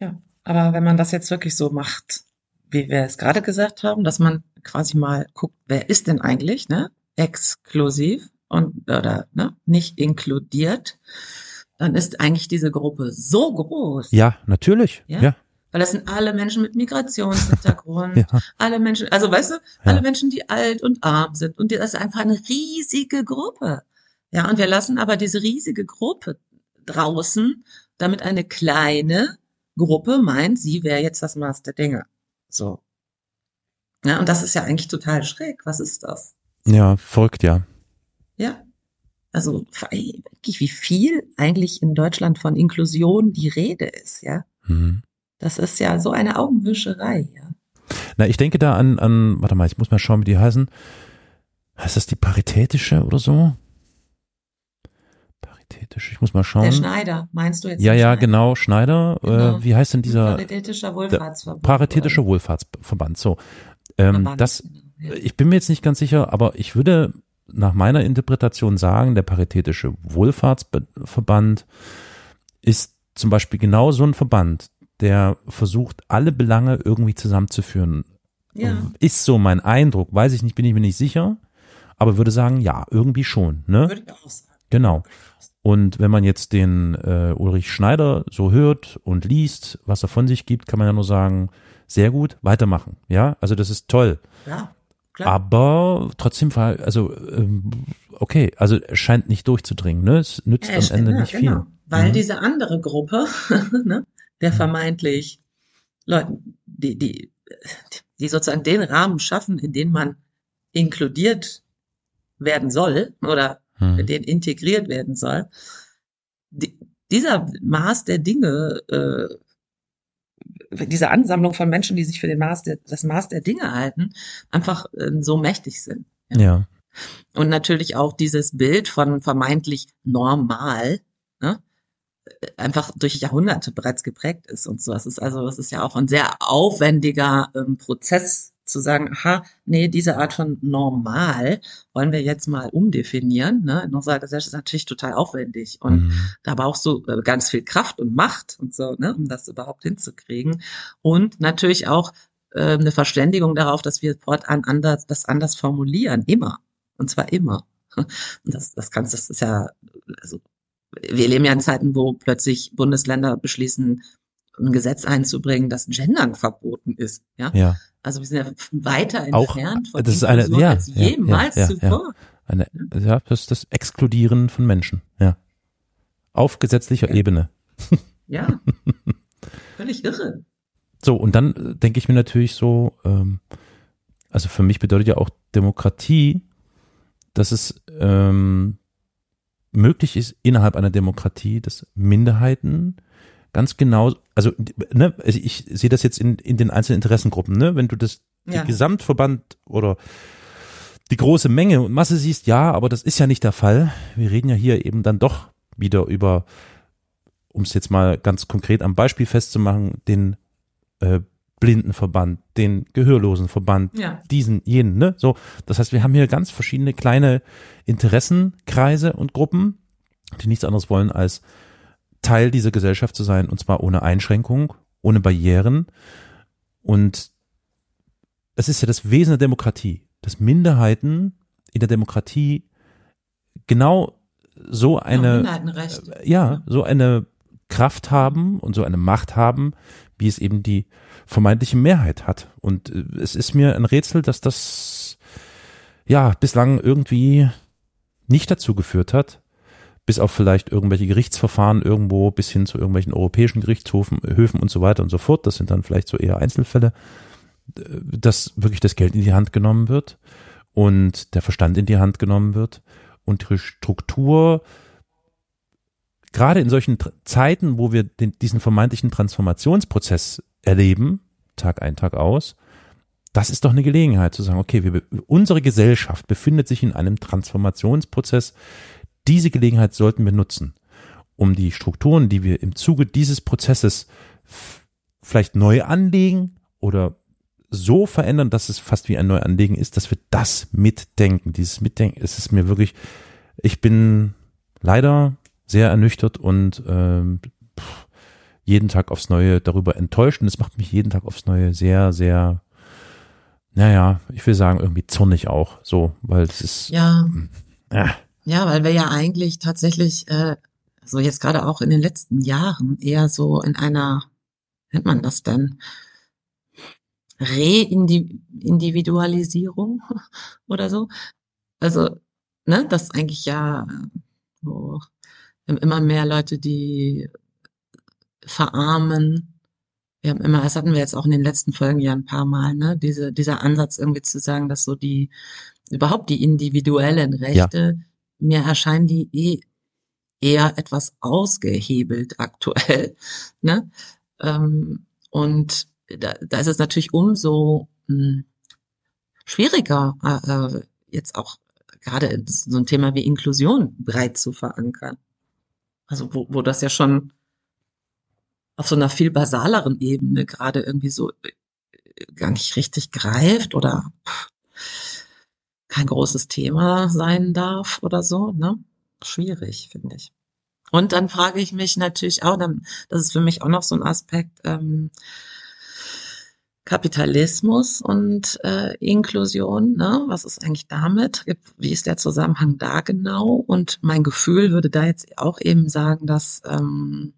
Ja, aber wenn man das jetzt wirklich so macht, wie wir es gerade gesagt haben, dass man quasi mal guckt, wer ist denn eigentlich, ne, exklusiv und oder ne, nicht inkludiert, dann ist eigentlich diese Gruppe so groß, Ja, natürlich. Ja? Ja, weil das sind alle Menschen mit Migrationshintergrund, ja, alle Menschen, also weißt du, alle Menschen, die alt und arm sind und das ist einfach eine riesige Gruppe. Ja, und wir lassen aber diese riesige Gruppe draußen, damit eine kleine Gruppe meint, sie wäre jetzt das Maß der Dinge. So. Ja, und das ist ja eigentlich total schräg. Was ist das? ja, folgt ja. Ja. Also, wirklich, wie viel eigentlich in Deutschland von Inklusion die Rede ist, ja. Mhm. Das ist ja so eine Augenwischerei, ja. Na, ich denke da an, an, warte mal, ich muss mal schauen, wie die heißen. Heißt das die paritätische oder so? Paritätisch, ich muss mal schauen. Der Schneider, meinst du jetzt? ja, ja, Schneider? genau, Schneider. Genau. Äh, wie heißt denn dieser Paritätischer Wohlfahrtsverband. paritätische Wohlfahrtsverband? So, ähm, Verband, das, genau, ja. ich bin mir jetzt nicht ganz sicher, aber ich würde nach meiner Interpretation sagen, der paritätische Wohlfahrtsverband ist zum Beispiel genau so ein Verband, der versucht, alle Belange irgendwie zusammenzuführen. Ja. Ist so mein Eindruck, weiß ich nicht, bin ich mir nicht sicher, aber würde sagen, ja, irgendwie schon, ne? Würde ich auch sagen. Genau. Und wenn man jetzt den äh, Ulrich Schneider so hört und liest, was er von sich gibt, kann man ja nur sagen, sehr gut, weitermachen. Ja, also das ist toll. Ja, klar. Aber trotzdem also ähm, okay, also es scheint nicht durchzudringen, ne? Es nützt Ja, am Ende ja, nicht genau. viel. Weil Mhm. diese andere Gruppe, ne, der vermeintlich Leuten, die, die, die sozusagen den Rahmen schaffen, in den man inkludiert werden soll oder in Hm. den integriert werden soll, die, dieser Maß der Dinge, äh, diese Ansammlung von Menschen, die sich für den Maß der, das Maß der Dinge halten, einfach ähm, so mächtig sind. Ja, Und natürlich auch dieses Bild von vermeintlich normal, ne, einfach durch Jahrhunderte bereits geprägt ist und so. Es ist also, es ist ja auch ein sehr aufwendiger ähm, Prozess zu sagen, aha, nee, diese Art von normal wollen wir jetzt mal umdefinieren. Ne? In unserer Gesellschaft ist natürlich total aufwendig und Mhm. da brauchst du äh, ganz viel Kraft und Macht und so, ne, um das überhaupt hinzukriegen. Und natürlich auch äh, eine Verständigung darauf, dass wir fortan anders, das anders formulieren, immer. Und zwar immer. Und das, das kannst, das ist ja, also, wir leben ja in Zeiten, wo plötzlich Bundesländer beschließen, ein Gesetz einzubringen, dass Gendern verboten ist. Ja, ja. also wir sind ja weiter Auch, entfernt von das ist eine- ja, als ja, jemals ja, zuvor. Eine, ja, das ist das Exkludieren von Menschen, ja. Auf gesetzlicher. Ebene. Ja, völlig irre. So, und dann äh, denke ich mir natürlich so, ähm, also für mich bedeutet ja auch Demokratie, dass es ähm, möglich ist, innerhalb einer Demokratie, dass Minderheiten ganz genau, also ne, also ich sehe das jetzt in, in den einzelnen Interessengruppen, ne, wenn du das Ja. Gesamtverband oder die große Menge und Masse siehst, ja, aber das ist ja nicht der Fall. Wir reden ja hier eben dann doch wieder über, um es jetzt mal ganz konkret am Beispiel festzumachen, den äh, Blindenverband, den Gehörlosenverband, Ja. diesen, jenen, ne? So, das heißt, wir haben hier ganz verschiedene kleine Interessenkreise und Gruppen, die nichts anderes wollen, als Teil dieser Gesellschaft zu sein, und zwar ohne Einschränkung, ohne Barrieren. Und es ist ja das Wesen der Demokratie, dass Minderheiten in der Demokratie genau so eine, ja, ja, so eine Kraft haben und so eine Macht haben, wie es eben die vermeintliche Mehrheit hat. Und äh, es ist mir ein Rätsel, dass das ja bislang irgendwie nicht dazu geführt hat, bis auf vielleicht irgendwelche Gerichtsverfahren irgendwo bis hin zu irgendwelchen europäischen Gerichtshöfen Höfen und so weiter und so fort. Das sind dann vielleicht so eher Einzelfälle, äh, dass wirklich das Geld in die Hand genommen wird und der Verstand in die Hand genommen wird und die Struktur gerade in solchen Zeiten, wo wir den, diesen vermeintlichen Transformationsprozess erleben, Tag ein, Tag aus, das ist doch eine Gelegenheit zu sagen, okay, wir, unsere Gesellschaft befindet sich in einem Transformationsprozess. Diese Gelegenheit sollten wir nutzen, um die Strukturen, die wir im Zuge dieses Prozesses vielleicht neu anlegen oder so verändern, dass es fast wie ein Neuanlegen ist, dass wir das mitdenken. Dieses Mitdenken, es ist mir wirklich, ich bin leider sehr ernüchtert und ähm, jeden Tag aufs Neue darüber enttäuscht und es macht mich jeden Tag aufs Neue sehr, sehr, naja, ich will sagen, irgendwie zornig auch, so, weil es ist. Ja. Äh. Ja, weil wir ja eigentlich tatsächlich, äh, so jetzt gerade auch in den letzten Jahren eher so in einer, nennt man das denn, Reindividualisierung oder so. Also, ne, das eigentlich ja so, immer mehr Leute, die verarmen. Wir haben immer, das hatten wir jetzt auch in den letzten Folgen ja ein paar Mal, ne, diese, dieser Ansatz irgendwie zu sagen, dass so die, überhaupt die individuellen Rechte, ja. mir erscheinen die eh eher etwas ausgehebelt aktuell, ne, ähm, und da, da ist es natürlich umso mh, hm, schwieriger, äh, äh, jetzt auch gerade so ein Thema wie Inklusion breit zu verankern. Also wo, wo das ja schon auf so einer viel basaleren Ebene gerade irgendwie so äh, gar nicht richtig greift oder kein großes Thema sein darf oder so, ne? Schwierig, finde ich. Und dann frage ich mich natürlich auch, dann, das ist für mich auch noch so ein Aspekt, ähm, Kapitalismus und äh, Inklusion, ne? was ist eigentlich damit? Wie ist der Zusammenhang da genau? Und mein Gefühl würde da jetzt auch eben sagen, dass ähm,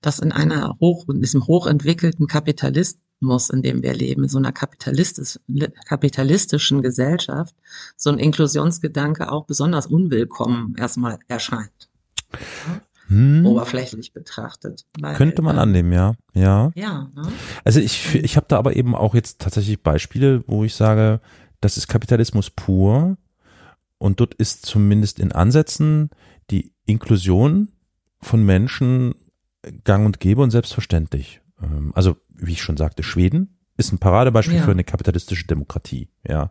dass in einer hoch, in diesem hochentwickelten Kapitalismus, in dem wir leben, in so einer kapitalistisch, kapitalistischen Gesellschaft, so ein Inklusionsgedanke auch besonders unwillkommen erstmal erscheint. Hm. Oberflächlich betrachtet. Weil, Könnte man äh, annehmen, ja. Ja. Ja. Ne? Also ich, ich habe da aber eben auch jetzt tatsächlich Beispiele, wo ich sage, das ist Kapitalismus pur. Und dort ist zumindest in Ansätzen die Inklusion von Menschen gang und gäbe und selbstverständlich. Ähm, also, wie ich schon sagte, Schweden ist ein Paradebeispiel ja. für eine kapitalistische Demokratie, ja.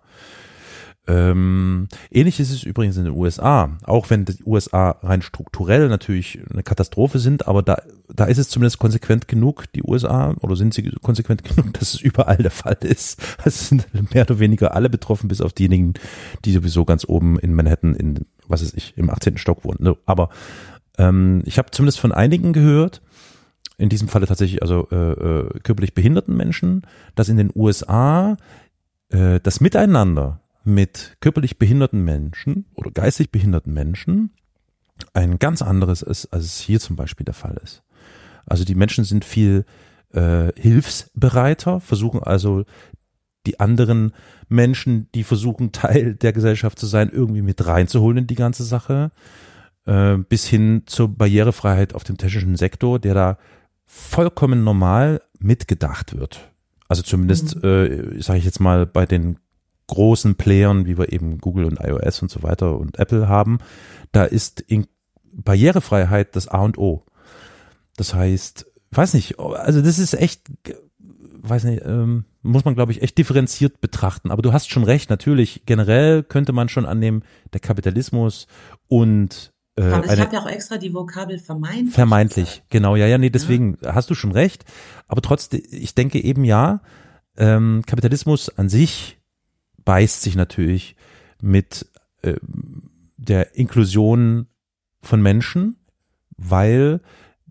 Ähm, ähnlich ist es übrigens in den USA, auch wenn die USA rein strukturell natürlich eine Katastrophe sind, aber da, da ist es zumindest konsequent genug, die USA, oder sind sie konsequent genug, dass es überall der Fall ist. Es sind mehr oder weniger alle betroffen, bis auf diejenigen, die sowieso ganz oben in Manhattan in, was weiß ich, im 18. Stock wohnen. Aber ähm, ich habe zumindest von einigen gehört, in diesem Falle tatsächlich also äh, äh, körperlich behinderten Menschen, dass in den USA äh, das Miteinander mit körperlich behinderten Menschen oder geistig behinderten Menschen ein ganz anderes ist, als es hier zum Beispiel der Fall ist. Also die Menschen sind viel äh, hilfsbereiter, versuchen also die anderen Menschen, die versuchen Teil der Gesellschaft zu sein, irgendwie mit reinzuholen in die ganze Sache, äh, bis hin zur Barrierefreiheit auf dem technischen Sektor, der da vollkommen normal mitgedacht wird. Also zumindest, mhm. äh, sage ich jetzt mal, bei den großen Playern, wie wir eben Google und iOS und so weiter und Apple haben, da ist in Barrierefreiheit das A und O. Das heißt, weiß nicht, also das ist echt, weiß nicht, ähm, muss man glaube ich echt differenziert betrachten. Aber du hast schon recht, natürlich generell könnte man schon annehmen, der Kapitalismus und äh, Aber ich habe ja auch extra die Vokabel vermeintlich. Vermeintlich, gesagt. genau, ja, ja, nee, deswegen ja. hast du schon recht. Aber trotzdem, ich denke eben ja, ähm, Kapitalismus an sich beißt sich natürlich mit äh, der Inklusion von Menschen, weil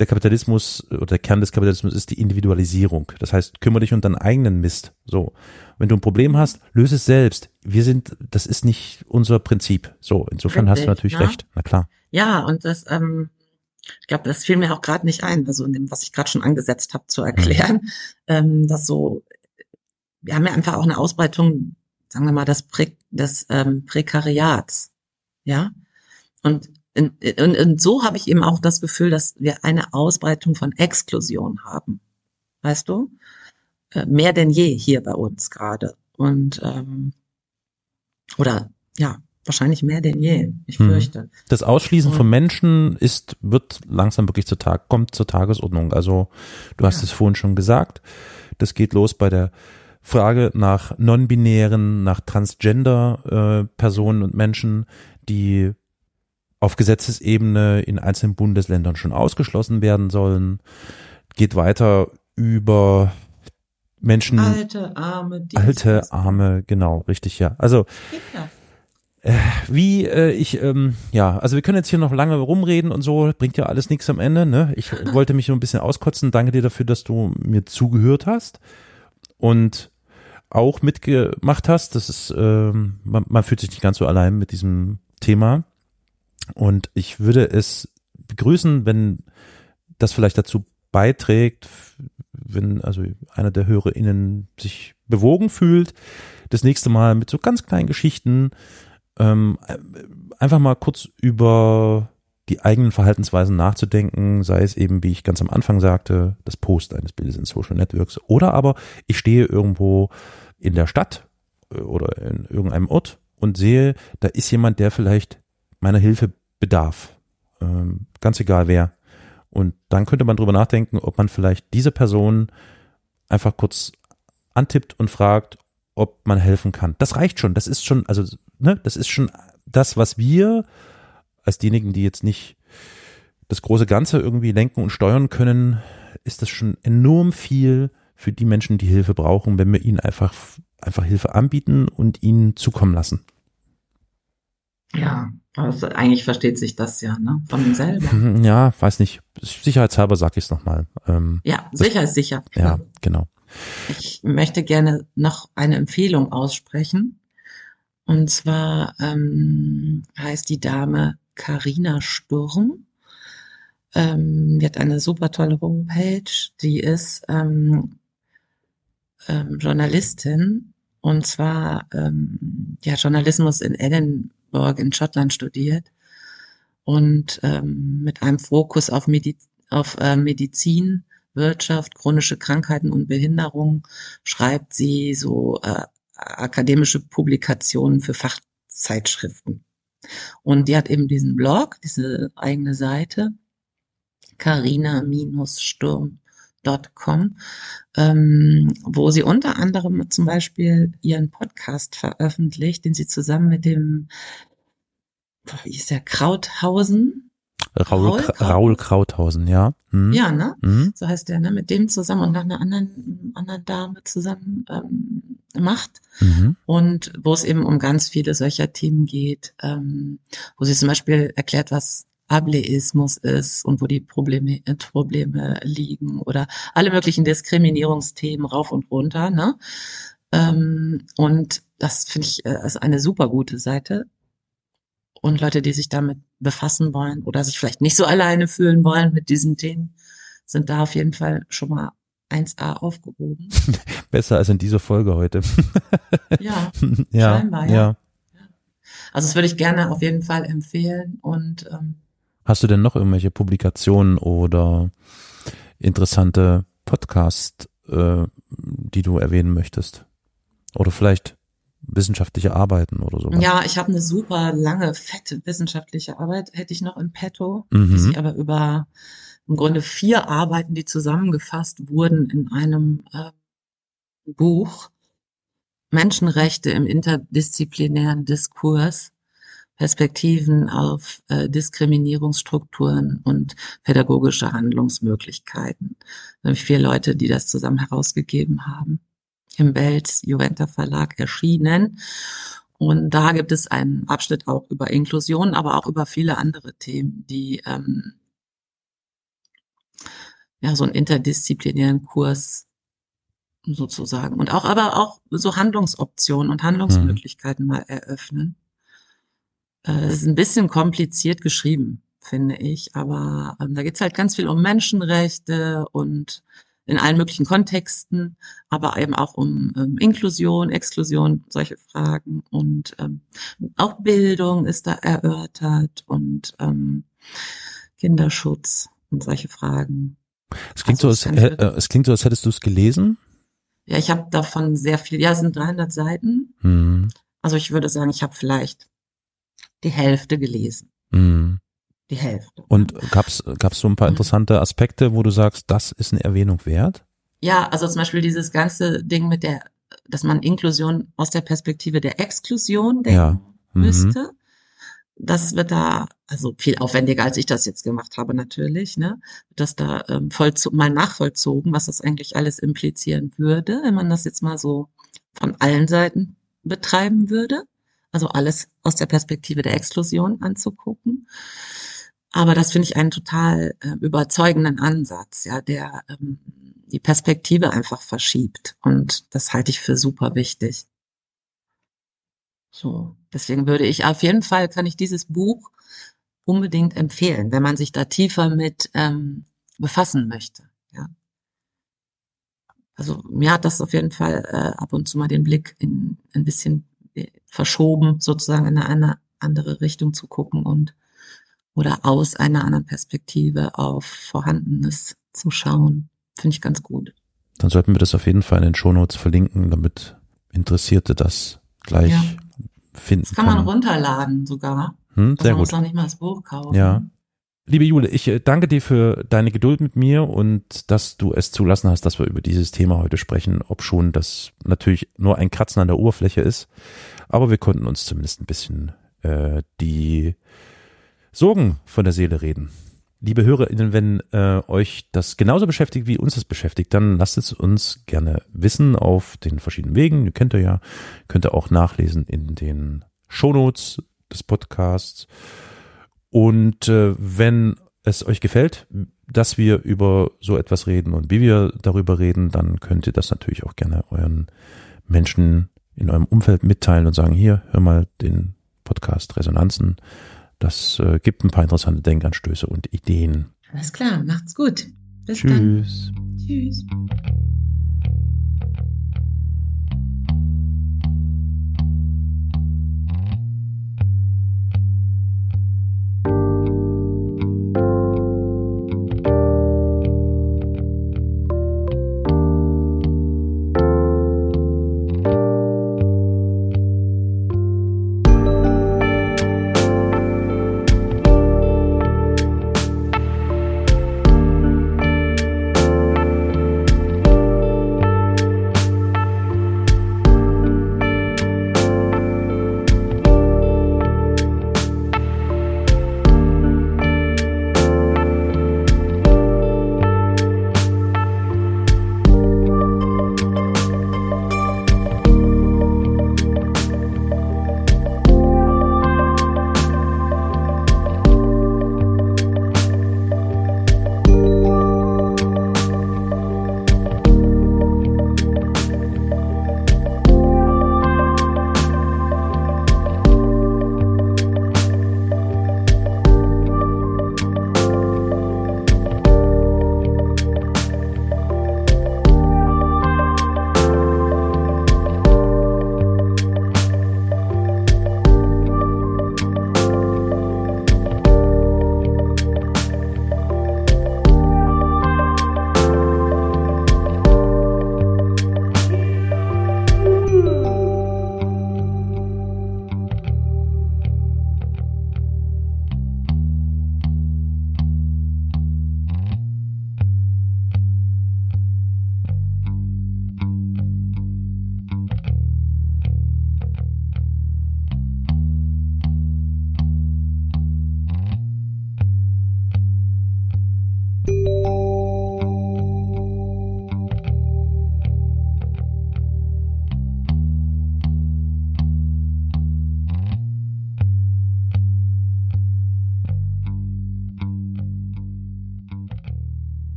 der Kapitalismus oder der Kern des Kapitalismus ist die Individualisierung. Das heißt, kümmere dich um deinen eigenen Mist. So. Wenn du ein Problem hast, löse es selbst. Wir sind, das ist nicht unser Prinzip. So, insofern Richtig, hast du natürlich ja. recht. Na klar. Ja, und das, ähm, ich glaube, das fiel mir auch gerade nicht ein, also in dem, was ich gerade schon angesetzt habe, zu erklären, mhm. ähm, dass so, wir haben ja einfach auch eine Ausbreitung, sagen wir mal, des, Prä, des ähm, Prekariats. Ja. Und und, und, und so habe ich eben auch das Gefühl, dass wir eine Ausbreitung von Exklusion haben. Weißt du? Äh, mehr denn je hier bei uns gerade. Und ähm, oder ja, wahrscheinlich mehr denn je. Ich hm. fürchte. Das Ausschließen von Menschen ist, wird langsam wirklich zur Tag, kommt zur Tagesordnung. Also du hast ja. es vorhin schon gesagt. Das geht los bei der Frage nach non-binären, nach transgender äh, Personen und Menschen, die auf Gesetzesebene in einzelnen Bundesländern schon ausgeschlossen werden sollen. Geht weiter über Menschen. Alte, arme, Alte, arme, genau, richtig, ja. Also, äh, wie äh, ich, ähm, ja, also wir können jetzt hier noch lange rumreden und so, bringt ja alles nichts am Ende, ne? Ich wollte mich nur ein bisschen auskotzen. Danke dir dafür, dass du mir zugehört hast und auch mitgemacht hast. Das ist, ähm, man, man fühlt sich nicht ganz so allein mit diesem Thema. Und ich würde es begrüßen, wenn das vielleicht dazu beiträgt, wenn also einer der HörerInnen sich bewogen fühlt, das nächste Mal mit so ganz kleinen Geschichten ähm, einfach mal kurz über die eigenen Verhaltensweisen nachzudenken, sei es eben, wie ich ganz am Anfang sagte, das Post eines Bildes in Social Networks oder aber ich stehe irgendwo in der Stadt äh, oder in irgendeinem Ort und sehe, da ist jemand, der vielleicht meiner Hilfe bedarf. Ähm, ganz egal wer. Und dann könnte man drüber nachdenken, ob man vielleicht diese Person einfach kurz antippt und fragt, ob man helfen kann. Das reicht schon. Das ist schon, also, ne, das ist schon das, was wir als diejenigen, die jetzt nicht das große Ganze irgendwie lenken und steuern können, ist das schon enorm viel für die Menschen, die Hilfe brauchen, wenn wir ihnen einfach, einfach Hilfe anbieten und ihnen zukommen lassen. Ja, also eigentlich versteht sich das ja, ne? Von selber. Mhm, ja, weiß nicht. Sicherheitshalber sag ich es nochmal. Ähm, ja, sicher ist sicher. Ja, genau. Ich möchte gerne noch eine Empfehlung aussprechen. Und zwar ähm, heißt die Dame Karina Sturm. Ähm, die hat eine super tolle Homepage. Die ist ähm, ähm, Journalistin und zwar ähm, ja Journalismus in Edinburgh in Schottland studiert und ähm, mit einem Fokus auf, Mediz auf äh, Medizin, Wirtschaft, chronische Krankheiten und Behinderung schreibt sie so äh, akademische Publikationen für Fachzeitschriften. Und die hat eben diesen Blog, diese eigene Seite, carina-sturm com, ähm, wo sie unter anderem zum Beispiel ihren Podcast veröffentlicht, den sie zusammen mit dem, wie ist der, Krauthausen, Raul, Raul, Krauthausen, ja. Hm. Ja, ne? Hm. So heißt der, ne? Mit dem zusammen und nach einer anderen, anderen Dame zusammen ähm, macht. Mhm. Und wo es eben um ganz viele solcher Themen geht, ähm, wo sie zum Beispiel erklärt, was Ableismus ist und wo die Probleme, äh, Probleme liegen oder alle möglichen Diskriminierungsthemen rauf und runter. Ne? Ähm, und das finde ich äh, ist eine super gute Seite. Und Leute, die sich damit befassen wollen oder sich vielleicht nicht so alleine fühlen wollen mit diesen Themen, sind da auf jeden Fall schon mal 1a aufgehoben. Besser als in dieser Folge heute. ja, ja, scheinbar, ja. ja. Also das würde ich gerne auf jeden Fall empfehlen und ähm, Hast du denn noch irgendwelche Publikationen oder interessante Podcasts, äh, die du erwähnen möchtest? Oder vielleicht wissenschaftliche Arbeiten oder so? Ja, ich habe eine super lange, fette wissenschaftliche Arbeit, hätte ich noch im Petto, mhm. die sich aber über im Grunde vier Arbeiten, die zusammengefasst wurden in einem äh, Buch Menschenrechte im interdisziplinären Diskurs Perspektiven auf äh, Diskriminierungsstrukturen und pädagogische Handlungsmöglichkeiten. Vier Leute, die das zusammen herausgegeben haben, im Belz Juventa Verlag erschienen. Und da gibt es einen Abschnitt auch über Inklusion, aber auch über viele andere Themen, die ähm, ja, so einen interdisziplinären Kurs sozusagen. Und auch, aber auch so Handlungsoptionen und Handlungsmöglichkeiten mal eröffnen. Äh, Es ist ein bisschen kompliziert geschrieben, finde ich, aber ähm, da geht's halt ganz viel um Menschenrechte und in allen möglichen Kontexten, aber eben auch um ähm, Inklusion, Exklusion, solche Fragen und ähm, auch Bildung ist da erörtert und ähm, Kinderschutz und solche Fragen. Es klingt, Also, so, als, äh, es klingt so, als hättest du es gelesen. Ja, ich habe davon sehr viel, ja, es sind 300 Seiten. Hm. Also ich würde sagen, ich habe vielleicht die Hälfte gelesen. Hm. Die Hälfte. Und gab's gab's so ein paar Mhm. interessante Aspekte, wo du sagst, das ist eine Erwähnung wert? Ja, also zum Beispiel dieses ganze Ding mit der, dass man Inklusion aus der Perspektive der Exklusion denken Ja. Mhm. müsste. Das wird da, also viel aufwendiger, als ich das jetzt gemacht habe, natürlich, ne? Wird Das da ähm, mal nachvollzogen, was das eigentlich alles implizieren würde, wenn man das jetzt mal so von allen Seiten betreiben würde. Also alles aus der Perspektive der Exklusion anzugucken. Aber das finde ich einen total äh, überzeugenden Ansatz, ja, der ähm, die Perspektive einfach verschiebt. Und das halte ich für super wichtig. So, deswegen würde ich auf jeden Fall, kann ich dieses Buch unbedingt empfehlen, wenn man sich da tiefer mit ähm, befassen möchte. Ja. Also mir hat das auf jeden Fall äh, ab und zu mal den Blick in ein bisschen äh, verschoben, sozusagen in eine andere Richtung zu gucken und oder aus einer anderen Perspektive auf Vorhandenes zu schauen. Finde ich ganz gut. Dann sollten wir das auf jeden Fall in den Shownotes verlinken, damit Interessierte das gleich Ja. finden Das kann man können. runterladen sogar. Hm, Also sehr man muss gut. noch nicht mal das Buch kaufen. Ja. Liebe Jule, ich äh, danke dir für deine Geduld mit mir und dass du es zulassen hast, dass wir über dieses Thema heute sprechen, ob schon das natürlich nur ein Kratzen an der Oberfläche ist. Aber wir konnten uns zumindest ein bisschen äh, die Sorgen von der Seele reden. Liebe HörerInnen, wenn äh, euch das genauso beschäftigt, wie uns das beschäftigt, dann lasst es uns gerne wissen auf den verschiedenen Wegen. Ihr kennt ihr ja, könnt ihr auch nachlesen in den Shownotes des Podcasts. Und äh, wenn es euch gefällt, dass wir über so etwas reden und wie wir darüber reden, dann könnt ihr das natürlich auch gerne euren Menschen in eurem Umfeld mitteilen und sagen, hier, hör mal den Podcast Resonanzen. Das äh, gibt ein paar interessante Denkanstöße und Ideen. Alles klar, macht's gut. Bis dann. Tschüss. Tschüss.